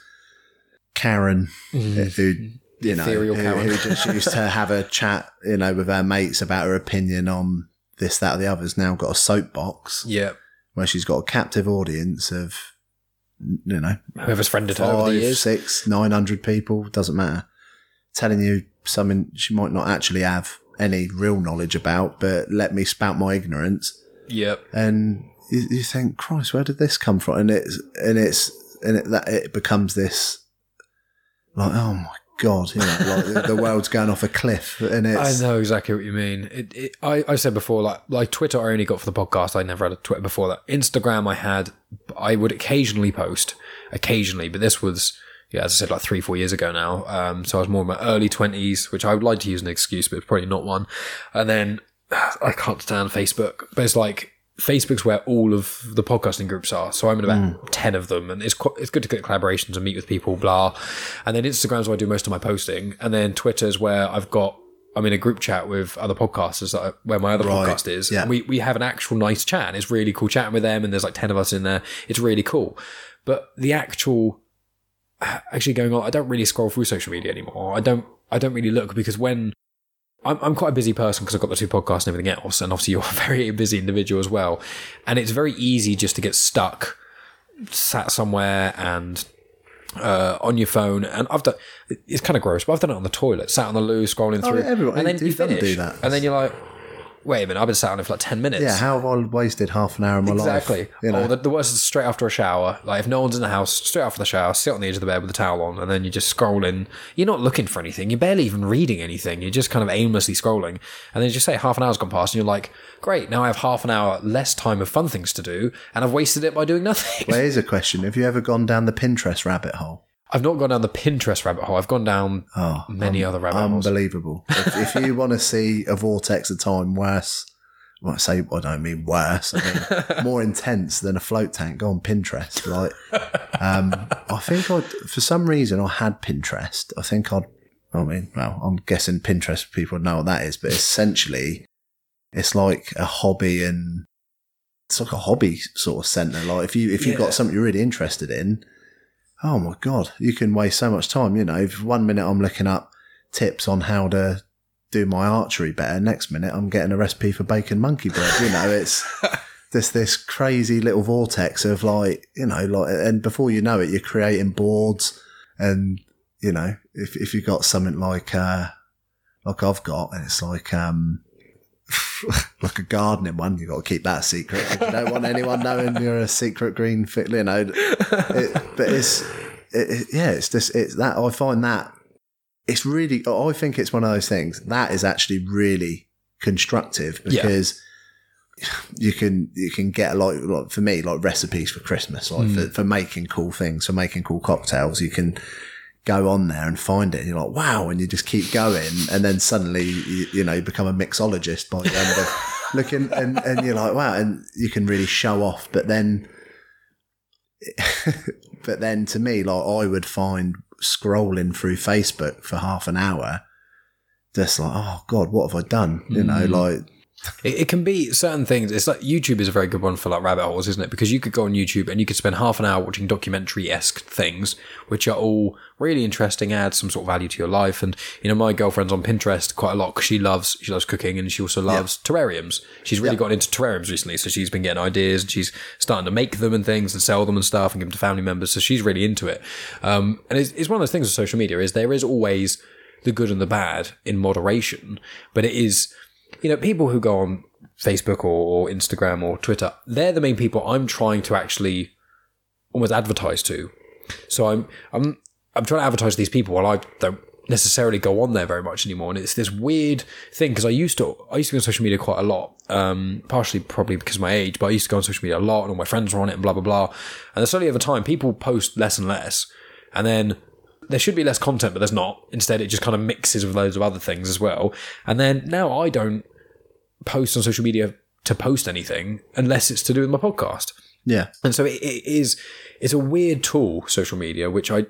Karen, mm-hmm. who you know, who, who just used to have a chat, you know, with her mates about her opinion on this, that, or the other, has now got a soapbox Yeah. where she's got a captive audience of, you know, Whoever's friended her over the years. six, nine hundred people, doesn't matter, telling you something she might not actually have any real knowledge about, but let me spout my ignorance. Yep. And you, you think, Christ, where did this come from? And it's, and it's, and it, that it becomes this, like, oh my God, you know, like the, world's going off a cliff. And it, I know exactly what you mean. It, it, I, I said before, like like Twitter, I only got for the podcast. I never had a Twitter before that. Instagram, I had. I would occasionally post, occasionally, but this was, yeah, as I said, like three, four years ago now. Um, so I was more in my early twenties, which I would like to use an excuse, but it's probably not one. And then I can't stand Facebook, but it's like Facebook's where all of the podcasting groups are. So I'm in about 10 of them and it's quite, it's good to get collaborations and meet with people, blah. And then Instagram's where I do most of my posting. And then Twitter's where I've got, I'm in a group chat with other podcasters are, where my other Right, podcast is. yeah. And we, we have an actual nice chat and it's really cool chatting with them. And there's like 10 of us in there. It's really cool. But the actual actually going on, I don't really scroll through social media anymore. I don't, I don't really look because when I'm, I'm quite a busy person because I've got the two podcasts and everything else. And obviously you're a very busy individual as well. And it's very easy just to get stuck, sat somewhere and uh, on your phone. And I've done, it's kind of gross, but I've done it on the toilet, sat on the loo, scrolling Oh, through. everyone- and then you finish. do that? And then you're like, wait a minute, I've been sat on it for like 10 minutes. yeah, how have I wasted half an hour of my Exactly. life? You know? Oh, the, the worst is straight after a shower. Like if no one's in the house, straight after the shower, sit on the edge of the bed with a towel on, and then you're just scrolling. You're not looking for anything. You're barely even reading anything. You're just kind of aimlessly scrolling, and then you just say half an hour's gone past, and you're like, great, now I have half an hour less time of fun things to do, and I've wasted it by doing nothing. Well, here's a question: Have you ever gone down the Pinterest rabbit hole? I've not gone down the Pinterest rabbit hole. I've gone down Oh, many other rabbit holes. unbelievable! if, if you want to see a vortex of time worse I say I don't mean worse. I mean more intense than a float tank. Go on Pinterest. Like, um, I think I for some reason I had Pinterest. I think I'd. I mean, well, I'm guessing Pinterest people know what that is, but essentially, it's like a hobby and it's like a hobby sort of center. Like if you if you've Yeah. got something you're really interested in, oh my god, you can waste so much time. You know, if one minute I'm looking up tips on how to do my archery better, next minute I'm getting a recipe for bacon monkey bread. You know, it's this this crazy little vortex of like you know like, and before you know it, you're creating boards and you know if if you've got something like uh like I've got, and it's like um. like a gardening one, you've got to keep that a secret. You don't want anyone knowing you're a secret green fit, you know. It, but it's, it, yeah, it's just it's that I find that it's really. I think it's one of those things that is actually really constructive Yeah. because you can you can get like, like for me like recipes for Christmas, like for, mm. for making cool things, for making cool cocktails. You can go on there and find it and you're like wow and you just keep going and then suddenly you, you know you become a mixologist by the end of looking and, and you're like wow and you can really show off. But then but then to me like i would find scrolling through facebook for half an hour just like oh god what have i done? You know mm. like It, it can be certain things. It's like YouTube is a very good one for like rabbit holes, isn't it? Because you could go on YouTube and you could spend half an hour watching documentary esque things, which are all really interesting, add some sort of value to your life. And you know, my girlfriend's on Pinterest quite a lot because she loves she loves cooking and she also loves terrariums. She's really gotten into terrariums recently, so she's been getting ideas and she's starting to make them and things and sell them and stuff and give them to family members. So she's really into it. Um, and it's, it's one of those things with social media is there is always the good and the bad in moderation, but it is you know, people who go on Facebook or, or Instagram or Twitter, they're the main people I'm trying to actually almost advertise to. So I'm I'm I'm trying to advertise to these people while I don't necessarily go on there very much anymore. And it's this weird thing because I used to I used to be on social media quite a lot. Um, partially probably because of my age, but I used to go on social media a lot and all my friends were on it and blah blah blah. And then slowly over time, people post less and less, and then there should be less content, but there's not. Instead, it just kind of mixes with loads of other things as well. And then now I don't post on social media to post anything unless it's to do with my podcast. yeah And so it, it is it's a weird tool, social media, which I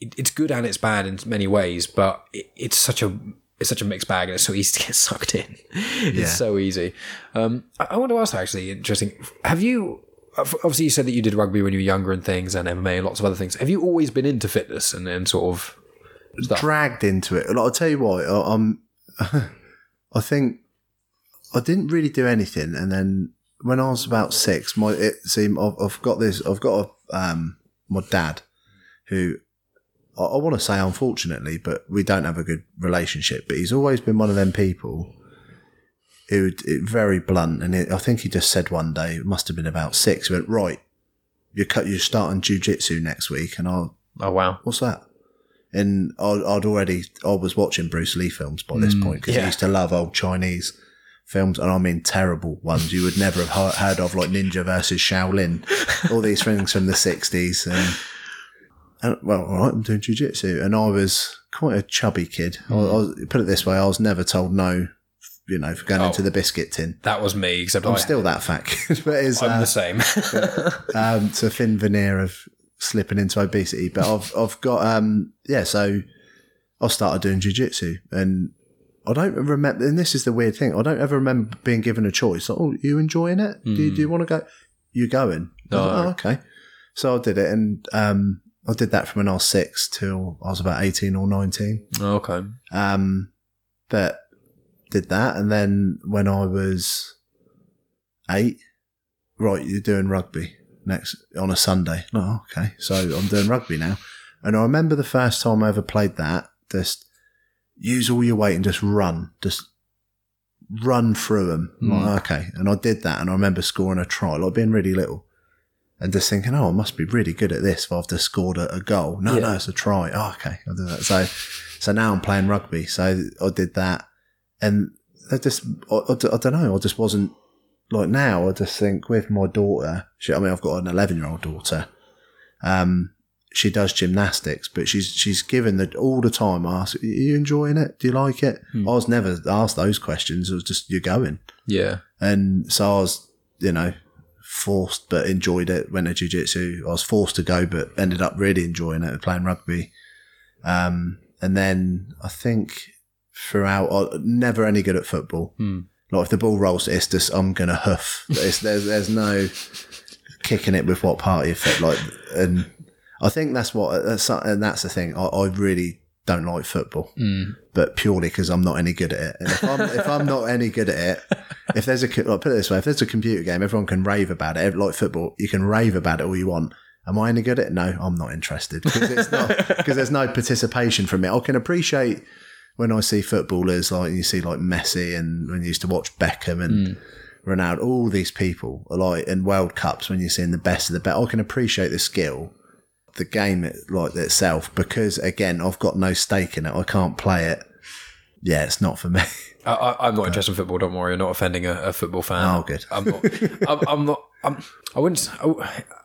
it, it's good and it's bad in many ways, but it, it's such a it's such a mixed bag and it's so easy to get sucked in. Yeah. It's so easy. Um, I, I want to ask actually, interesting. Have you obviously you said that you did rugby when you were younger and things and MMA and lots of other things. Have you always been into fitness and, and sort of stuff? dragged into it. I'll tell you what, I, I'm, I think I didn't really do anything. And then when I was about six, my, it seemed, I've, I've got this, I've got a, um, my dad who I, I want to say unfortunately, but we don't have a good relationship, but he's always been one of them people who it, very blunt. And it, I think he just said one day, it must have been about six, he went, right, you're, cut, you're starting jujitsu next week. And I, Oh wow. what's that? And I'd, I'd already, I was watching Bruce Lee films by this mm, point because yeah. I used to love old Chinese films, and I mean terrible ones you would never have heard of, like Ninja versus Shaolin, all these things from the 60s. And, and well, all right, I'm doing jujitsu. And I was quite a chubby kid. I, I mm. was, put it this way, I was never told no, you know, for going Oh. into the biscuit tin. That was me, except I'm I, still that fat kid, but it's, I'm uh, the same. um, it's a thin veneer of slipping into obesity. But I've I've got um yeah, so I started doing jujitsu, and I don't remember. And this is the weird thing: I don't ever remember being given a choice. Like, oh, you enjoying it? Do you, do you want to go? You're going? Was like, oh, okay. So I did it, and um, I did that from when I was six till I was about eighteen or nineteen. okay. Um, but did that, and then when I was eight, right, you're doing rugby next on a Sunday. Oh, okay. So I'm doing rugby now, and I remember the first time I ever played that. Just use all your weight and just run, just run through them. Hmm. Like, okay, and I did that, and I remember scoring a try, like being really little. And just thinking, oh, I must be really good at this if I've just scored a, a goal. No, Yeah. no, it's a try. Oh, okay, I'll do that. So, so now I'm playing rugby. So I did that, and I just, I, I, don't know, I just wasn't like now. I just think with my daughter, she, I mean, I've got an 11 year old daughter, um, she does gymnastics, but she's she's given the all the time. I ask, "Are you enjoying it? Do you like it?" I was never asked those questions. It was just you're going, Yeah. and so I was, you know, forced but enjoyed it. Went to jiu-jitsu. I was forced to go, but ended up really enjoying it, playing rugby. Um, and then I think throughout, never any good at football. Hmm. Like if the ball rolls, it's just I'm gonna hoof. It's, there's there's no kicking it with what part of your foot. Like, and I think that's what uh, that's uh, and that's the thing. I, I really don't like football, hmm. but purely because I'm not any good at it. And if I'm if I'm not any good at it, if there's a like, put it this way, if there's a computer game, everyone can rave about it. Like football, you can rave about it all you want. Am I any good at it? No, I'm not interested because it's not because there's no participation from it. I can appreciate when I see footballers like you see like Messi and when you used to watch Beckham and mm. Ronaldo, all these people are like in World Cups when you're seeing the best of the best. I can appreciate the skill, the game it, like itself because again I've got no stake in it. I can't play it. Yeah, it's not for me. I, I'm not interested in football. Don't worry, I'm not offending a, a football fan. Oh, good. I'm not. I'm, I'm not. I'm, I wouldn't.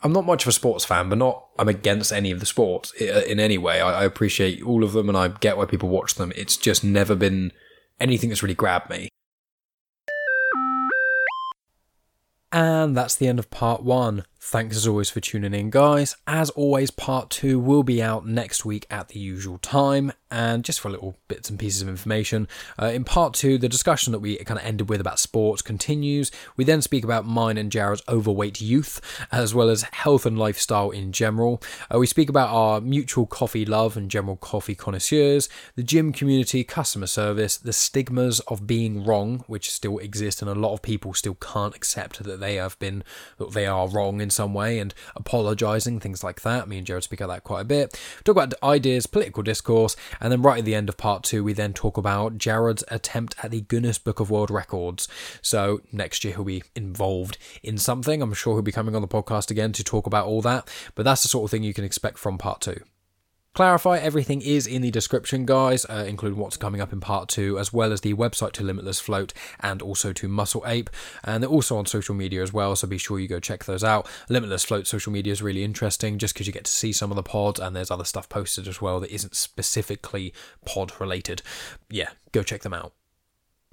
I'm not much of a sports fan, but not. I'm against any of the sports uh, in any way. I, I appreciate all of them, and I get why people watch them. It's just never been anything that's really grabbed me. And that's the end of part one. Thanks as always for tuning in, guys. As always, part two will be out next week at the usual time. And just for little bits and pieces of information, uh, in part two, the discussion that we kind of ended with about sports continues. We then speak about mine and Jared's overweight youth, as well as health and lifestyle in general. Uh, we speak about our mutual coffee love and general coffee connoisseurs, the gym community, customer service, the stigmas of being wrong, which still exist, and a lot of people still can't accept that they have been, that they are wrong in some way, and apologising, things like that. Me and Jared speak about that quite a bit. Talk about ideas, political discourse, and then right at the end of part two, we then talk about Jared's attempt at the Guinness Book of World Records. So next year he'll be involved in something. I'm sure he'll be coming on the podcast again to talk about all that, but that's the sort of thing you can expect from part two. Clarify everything is in the description, guys, uh, including what's coming up in part two, as well as the website to Limitless Float and also to Muscle Ape. And they're also on social media as well, so be sure you go check those out. Limitless Float social media is really interesting just because you get to see some of the pods, and there's other stuff posted as well that isn't specifically pod related. Yeah, go check them out.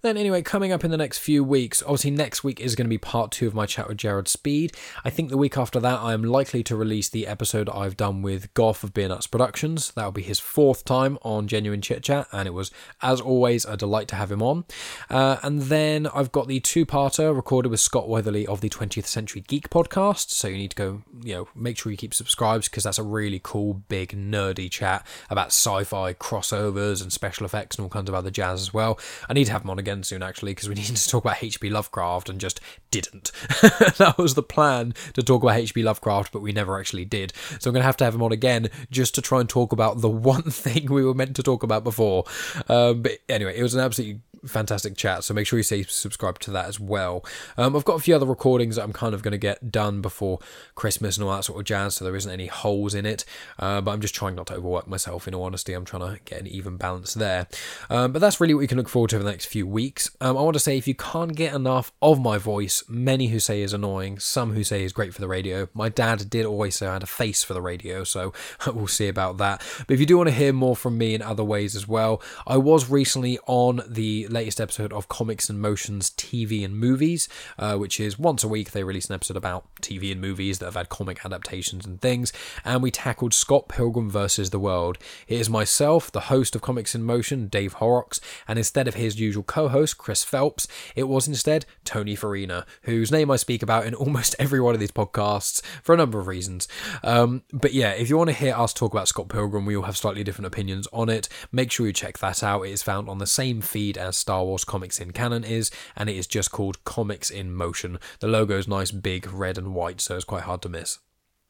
Then, anyway, coming up in the next few weeks, obviously, next week is going to be part two of my chat with Jared Speed. I think the week after that, I am likely to release the episode I've done with Goff of Beer Nuts Productions. That'll be his fourth time on Genuine Chit Chat, and it was, as always, a delight to have him on. Uh, and then I've got the two parter recorded with Scott Weatherly of the 20th Century Geek podcast. So you need to go, you know, make sure you keep subscribed because that's a really cool, big, nerdy chat about sci fi crossovers and special effects and all kinds of other jazz as well. I need to have him on again soon, actually, because we needed to talk about H.P. Lovecraft and just didn't. that was the plan to talk about H.P. Lovecraft, but we never actually did. So I'm going to have to have him on again just to try and talk about the one thing we were meant to talk about before. Um, but anyway, it was an absolutely fantastic chat. So make sure you stay subscribed to that as well. Um, I've got a few other recordings that I'm kind of going to get done before Christmas and all that sort of jazz, so there isn't any holes in it. Uh, but I'm just trying not to overwork myself. In all honesty, I'm trying to get an even balance there. Um, but that's really what you can look forward to for the next few weeks. Um, I want to say if you can't get enough of my voice, many who say is annoying, some who say is great for the radio. My dad did always say I had a face for the radio, so we'll see about that. But if you do want to hear more from me in other ways as well, I was recently on the latest episode of Comics in Motion's TV and Movies, uh, which is once a week they release an episode about TV and movies that have had comic adaptations and things. And we tackled Scott Pilgrim versus the World. It is myself, the host of Comics in Motion, Dave Horrocks, and instead of his usual co host, Chris Phelps, it was instead Tony Farina, whose name I speak about in almost every one of these podcasts for a number of reasons. Um, but yeah, if you want to hear us talk about Scott Pilgrim, we all have slightly different opinions on it. Make sure you check that out. It is found on the same feed as Star Wars Comics in Canon is, and it is just called Comics in Motion. The logo is nice, big, red, and white, so it's quite hard to miss.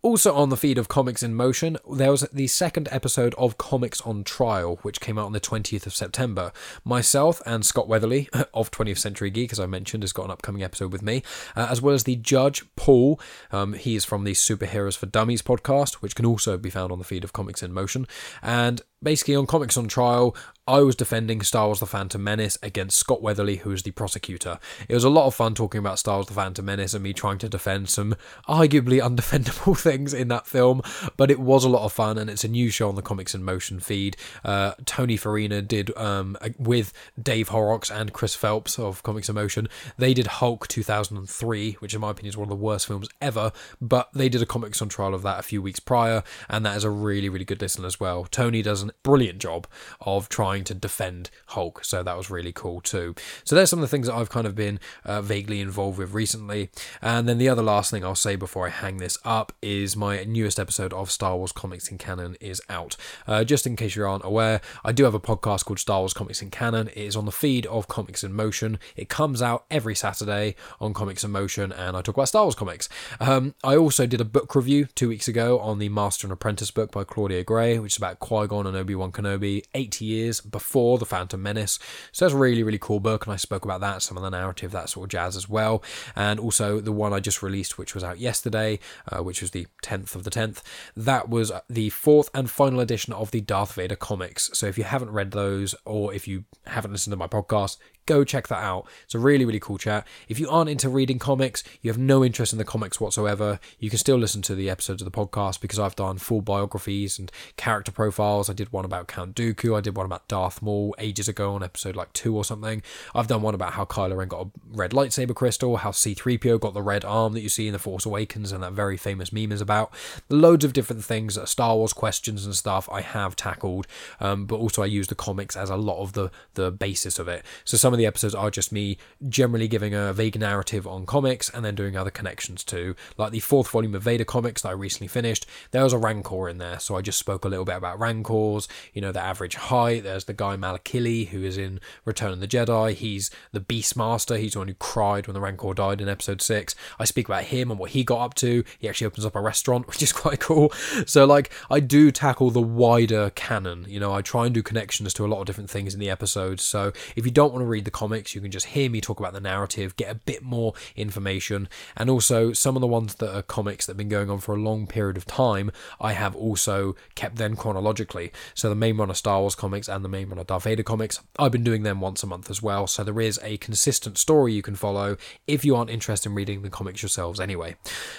Also on the feed of Comics in Motion, there was the second episode of Comics on Trial, which came out on the 20th of September. Myself and Scott Weatherly of 20th Century Geek, as I mentioned, has got an upcoming episode with me, uh, as well as the judge, Paul. Um, he is from the Superheroes for Dummies podcast, which can also be found on the feed of Comics in Motion. And basically on Comics on Trial, I was defending Star Wars The Phantom Menace against Scott Weatherly, who was the prosecutor. It was a lot of fun talking about Star Wars The Phantom Menace and me trying to defend some arguably undefendable things in that film, but it was a lot of fun and it's a new show on the Comics in Motion feed. Uh, Tony Farina did, um, with Dave Horrocks and Chris Phelps of Comics in Motion, they did Hulk 2003, which in my opinion is one of the worst films ever, but they did a Comics on Trial of that a few weeks prior, and that is a really, really good listen as well. Tony does brilliant job of trying to defend Hulk, so that was really cool too. So there's some of the things that I've kind of been uh, vaguely involved with recently. And then the other last thing I'll say before I hang this up is my newest episode of Star Wars Comics in Canon is out. Uh, just in case you aren't aware, I do have a podcast called Star Wars Comics in Canon. It is on the feed of Comics in Motion. It comes out every Saturday on Comics in Motion, and I talk about Star Wars comics. Um, I also did a book review two weeks ago on the Master and Apprentice book by Claudia Gray, which is about Qui Gon and Obi Wan Kenobi 80 years before The Phantom Menace. So that's a really, really cool book, and I spoke about that, some of the narrative, that sort of jazz as well. And also the one I just released, which was out yesterday, uh, which was the 10th of the 10th. That was the fourth and final edition of the Darth Vader comics. So if you haven't read those, or if you haven't listened to my podcast, go check that out. It's a really, really cool chat. If you aren't into reading comics, you have no interest in the comics whatsoever, you can still listen to the episodes of the podcast because I've done full biographies and character profiles. I did one about Count Dooku, I did one about Darth Maul ages ago on episode like two or something. I've done one about how Kylo Ren got a red lightsaber crystal, how C3PO got the red arm that you see in The Force Awakens and that very famous meme is about. Loads of different things, Star Wars questions and stuff I have tackled, um, but also I use the comics as a lot of the, the basis of it. So some of the episodes are just me generally giving a vague narrative on comics and then doing other connections too. Like the fourth volume of Vader comics that I recently finished, there was a Rancor in there, so I just spoke a little bit about Rancors, you know, the average height. There's the guy Malakili who is in Return of the Jedi. He's the Beastmaster. He's the one who cried when the Rancor died in episode six. I speak about him and what he got up to. He actually opens up a restaurant, which is quite cool. So, like, I do tackle the wider canon. You know, I try and do connections to a lot of different things in the episodes. So, if you don't want to read the comics, you can just hear me talk about the narrative, get a bit more information, and also some of the ones that are comics that have been going on for a long period of time, I have also kept them chronologically. So, the main run of Star Wars comics and the main run of Darth Vader comics, I've been doing them once a month as well. So, there is a consistent story you can follow if you aren't interested in reading the comics yourselves anyway.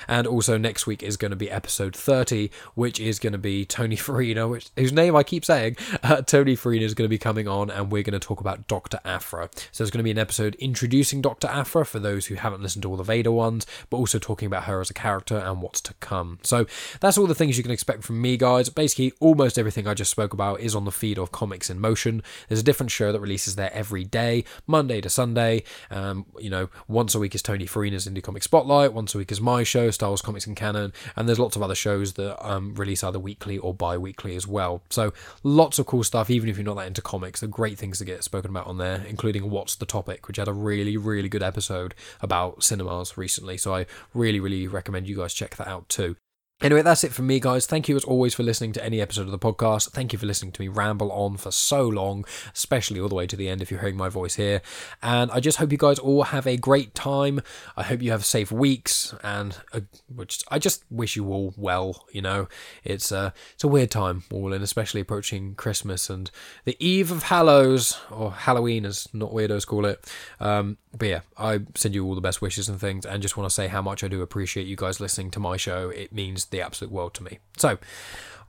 And also, next week is going to be episode 30, which is going to be Tony Farina, which, whose name I keep saying. Uh, Tony Farina is going to be coming on, and we're going to talk about Dr. Aphra. So, there's going to be an episode introducing Dr. Aphra for those who haven't listened to all the Vader ones, but also talking about her as a character and what's to come. So, that's all the things you can expect from me, guys. Basically, almost everything I just spoke about is on the feed of Comics in Motion. There's a different show that releases there every day, Monday to Sunday. Um, you know, once a week is Tony Farina's Indie Comic Spotlight, once a week is my show, Star Wars Comics in Canon, and there's lots of other shows that um, release either weekly or bi weekly as well. So, lots of cool stuff, even if you're not that into comics. They're great things to get spoken about on there, including What's the Topic, which had a really, really good episode about cinemas recently. So, I really, really recommend you guys check that out too. Anyway, that's it from me, guys. Thank you as always for listening to any episode of the podcast. Thank you for listening to me ramble on for so long, especially all the way to the end if you're hearing my voice here. And I just hope you guys all have a great time. I hope you have safe weeks, and uh, which I just wish you all well. You know, it's a it's a weird time all in, especially approaching Christmas and the Eve of Hallows or Halloween, as not weirdos call it. Um, but yeah, I send you all the best wishes and things, and just want to say how much I do appreciate you guys listening to my show. It means the absolute world to me. So,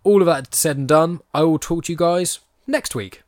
all of that said and done, I will talk to you guys next week.